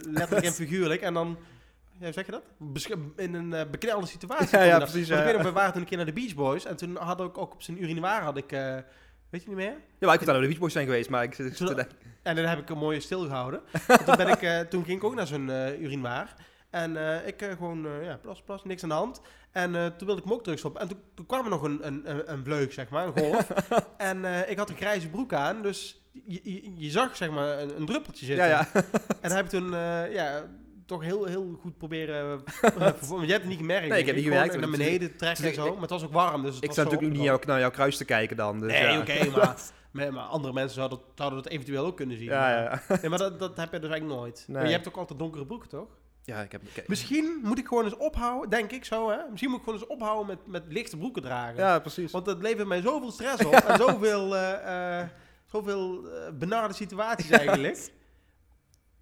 S3: letterlijk en figuurlijk. En dan, ja, zeg je dat? In een eh, beknelde situatie.
S2: Ja,
S3: dan.
S2: precies, ja,
S3: ik weet nog, we waren toen een keer naar de Beach Boys. En toen had ik ook op zijn urinoir, had ik, eh, weet je niet meer?
S2: Ja, maar ik daar naar de Beach Boys zijn geweest, maar ik zit te denken...
S3: En dan heb ik een mooie stilgehouden. En toen, ben ik, toen ging ik ook naar zo'n eh urinoir. En eh, ik eh, gewoon, eh, ja, plas, plas, niks aan de hand. En toen wilde ik hem ook terugstoppen. En toen, toen kwam er nog een, een, een, vleug, zeg maar, een golf. en ik had een grijze broek aan, dus je, je, je zag, zeg maar, een, een druppeltje zitten.
S2: Ja, ja.
S3: En heb ik toen, ja, toch heel, heel goed proberen... Want jij hebt het niet gemerkt.
S2: Nee, ik heb niet gemerkt,
S3: Naar
S2: het-
S3: beneden trekken en
S2: ik-
S3: zo. Maar het was ook warm, dus het
S2: Ik
S3: was
S2: sta
S3: zo
S2: natuurlijk niet naar jouw, naar jouw kruis te kijken dan. Dus,
S3: Nee,
S2: ja.
S3: oké, maar, maar, maar andere mensen zouden, zouden dat eventueel ook kunnen zien.
S2: Ja, ja.
S3: Nee, maar dat, dat heb je dus eigenlijk nooit.
S2: Nee.
S3: Maar je hebt ook altijd donkere broeken, toch?
S2: Ja, ik heb... ik-
S3: Misschien moet ik gewoon eens ophouden, denk ik zo, hè? Misschien moet ik gewoon eens ophouden met, met lichte broeken dragen.
S2: Ja, precies.
S3: Want dat levert mij zoveel stress op en zoveel, eh, eh, zoveel eh, benarde situaties eigenlijk.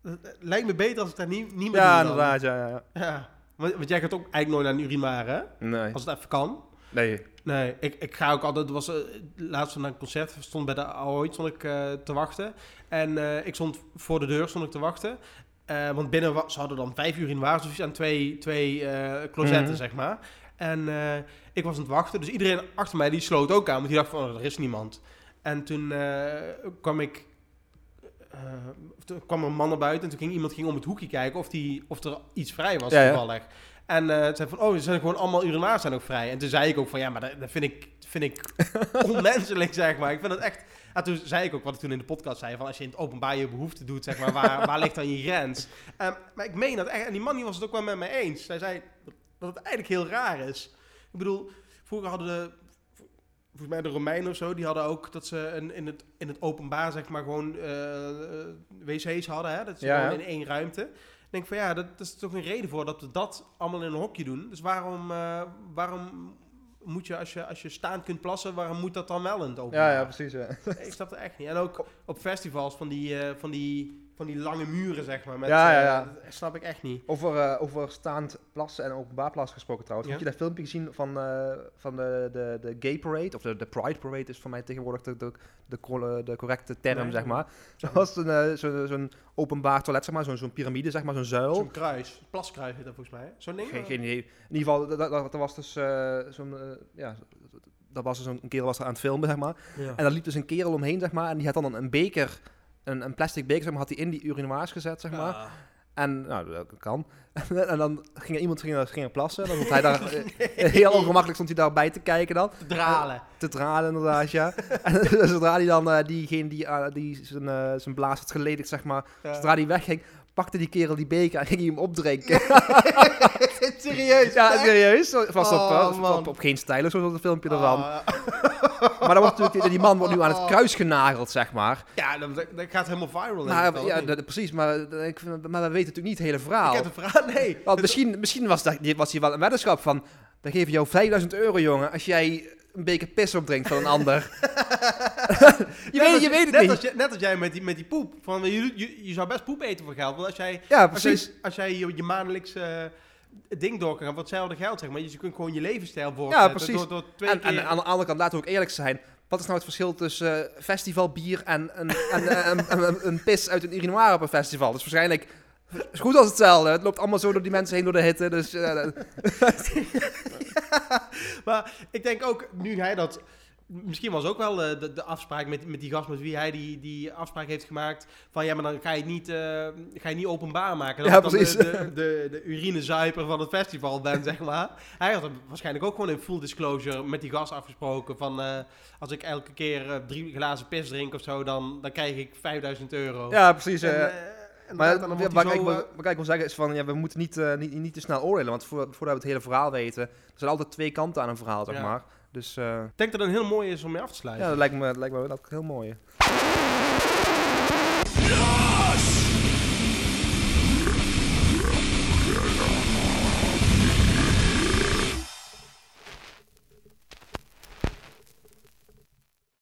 S3: Het lijkt me beter als ik dat niet, niet meer
S2: Ja, inderdaad, ja, ja, ja.
S3: Ja. Want, want jij gaat ook eigenlijk nooit naar een urinoir, hè?
S2: Nee.
S3: Als het even kan.
S2: Nee.
S3: Nee, ik, ik ga ook altijd. Was uh, laatst naar een concert, stond bij de Ahoy stond ik te wachten. En ik stond voor de deur stond ik te wachten. Eh, want binnen ze hadden dan vijf uur in waar, dus aan twee, twee eh, closetten,
S2: Mhm.
S3: zeg maar. En eh, ik was aan het wachten, dus iedereen achter mij die sloot ook aan, want die dacht van, oh, er is niemand. En toen kwam ik, toen kwam er een man naar buiten en toen ging iemand ging om het hoekje kijken of, die, of er iets vrij was
S2: Ja, ja.
S3: toevallig. En het zei van, oh, er zijn gewoon allemaal urinaars zijn ook vrij. En toen zei ik ook van, ja, maar dat, dat vind ik, vind ik onmenselijk, zeg maar. Ik vind het echt... En toen zei ik ook wat ik toen in de podcast zei, van als je in het openbaar je behoefte doet, zeg maar, waar, waar ligt dan je grens? Ehm, maar ik meen dat echt, en die man die was het ook wel met mij eens. Hij zei dat het eigenlijk heel raar is. Ik bedoel, vroeger hadden de... volgens mij de Romeinen of zo, die hadden ook dat ze een, in, het, in het openbaar, zeg maar, gewoon eh, eh, wc's hadden. Hè? Dat ze
S2: Ja,
S3: gewoon in één ruimte. Ik denk van ja, dat, dat is toch een reden voor dat we dat allemaal in een hokje doen. Dus waarom, eh, waarom moet je als, je, als je staand kunt plassen, waarom moet dat dan wel in het openbaar?
S2: Ja, ja, precies. Ja.
S3: Ik snap het echt niet. En ook op festivals van die, eh, van die, van die lange muren, zeg maar. Met,
S2: Ja, ja,
S3: eh,
S2: ja.
S3: snap ik echt niet.
S2: Over, eh, over staand plassen en openbaar plassen gesproken trouwens.
S3: Ja.
S2: Heb je dat filmpje gezien van, eh, van de, de, de Gay Parade? Of de, de Pride Parade is voor mij tegenwoordig de, de, de, cor- de correcte term,
S3: Nee.
S2: zeg maar. Dat was een, zo- zo'n openbaar toilet, zeg maar. Zo'n zo'n piramide, zeg maar. Zo'n zuil.
S3: Zo'n kruis. Plaskruis heet dat volgens mij. Zo'n ding?
S2: Geen, geen idee. In ieder geval, dat, dat, dat was dus zo'n... ja, dat was dus een, een kerel was er aan het filmen, zeg maar.
S3: Ja.
S2: En daar liep dus een kerel omheen, zeg maar. En die had dan een, een beker... Een, een plastic beker, zeg maar, had hij in die urinoirs gezet, zeg maar.
S3: Ah.
S2: En, nou, dat kan. en dan ging er iemand ging er, ging er plassen. Dan hij daar, eh, heel ongemakkelijk stond hij daarbij te kijken dan.
S3: Te dralen.
S2: Te dralen inderdaad, ja. en zodra hij dan eh, diegene die, eh, die zijn, eh, zijn blaas had geledigd, zeg maar.
S3: Ja.
S2: Zodra hij wegging, pakte die kerel die beker en ging hij hem opdrinken.
S3: Serieus?
S2: ja,
S3: echt?
S2: serieus. Vast op,
S3: Oh,
S2: eh, op,
S3: man.
S2: op, op geen stijl of zo, dat filmpje ervan.
S3: Ah,
S2: Maar dan wordt natuurlijk, die man wordt nu aan het kruis genageld, zeg maar.
S3: ja, dat, dat dat gaat helemaal viral.
S2: Maar, ja, dat, precies, maar, ik, maar we weten natuurlijk niet het hele verhaal.
S3: Ik heb een vraag. Nee.
S2: Want misschien, misschien was, dat, was hier wel een weddenschap van... Dan geven jou 5000 euro, jongen, als jij een beker pis opdrinkt van een ander. je,
S3: Net
S2: weet,
S3: als-
S2: je weet het
S3: net
S2: niet.
S3: Als, je- net als jij met die, met die poep. Van, je, je, je zou best poep eten voor geld. Want als jij,
S2: Ja,
S3: als jij,
S2: precies.
S3: als jij je, je maandelijks ding door kan gaan voor hetzelfde geld, zeg maar. Je kunt gewoon je levensstijl voortzetten.
S2: precies.
S3: Door, door twee
S2: En,
S3: keer...
S2: en aan de andere kant, laten we ook eerlijk zijn. Wat is nou het verschil tussen eh, festivalbier en, een, en eh, een, pis uit een urinoir op een festival? Dus waarschijnlijk is goed als hetzelfde. Het loopt allemaal zo door die mensen heen door de hitte. Dus eh, dat-
S3: Maar ik denk ook, nu hij dat... Misschien was ook wel eh, de, de afspraak met, met die gast met wie hij die, die afspraak heeft gemaakt. Van ja, maar dan ga je het niet, eh, ga je niet openbaar maken. Dat
S2: Ja,
S3: dan
S2: precies.
S3: De, de, de, de urinezuiper van het festival ben, zeg maar. Hij had waarschijnlijk ook gewoon in full disclosure met die gast afgesproken. Van eh, als ik elke keer drie glazen pis drink of zo, dan, dan krijg ik 5000 euro.
S2: ja, precies.
S3: En, en
S2: maar
S3: dan
S2: ja,
S3: zo,
S2: wil- wat ik wil zeggen is van, ja, we moeten niet, niet, niet te snel oordelen. Want voor- voordat we het hele verhaal weten, er zijn altijd twee kanten aan een verhaal, zeg
S3: Ja.
S2: maar. Dus eh,
S3: ik denk dat het een heel mooi is om mee af te sluiten.
S2: ja, dat lijkt me, dat lijkt me ook heel mooi.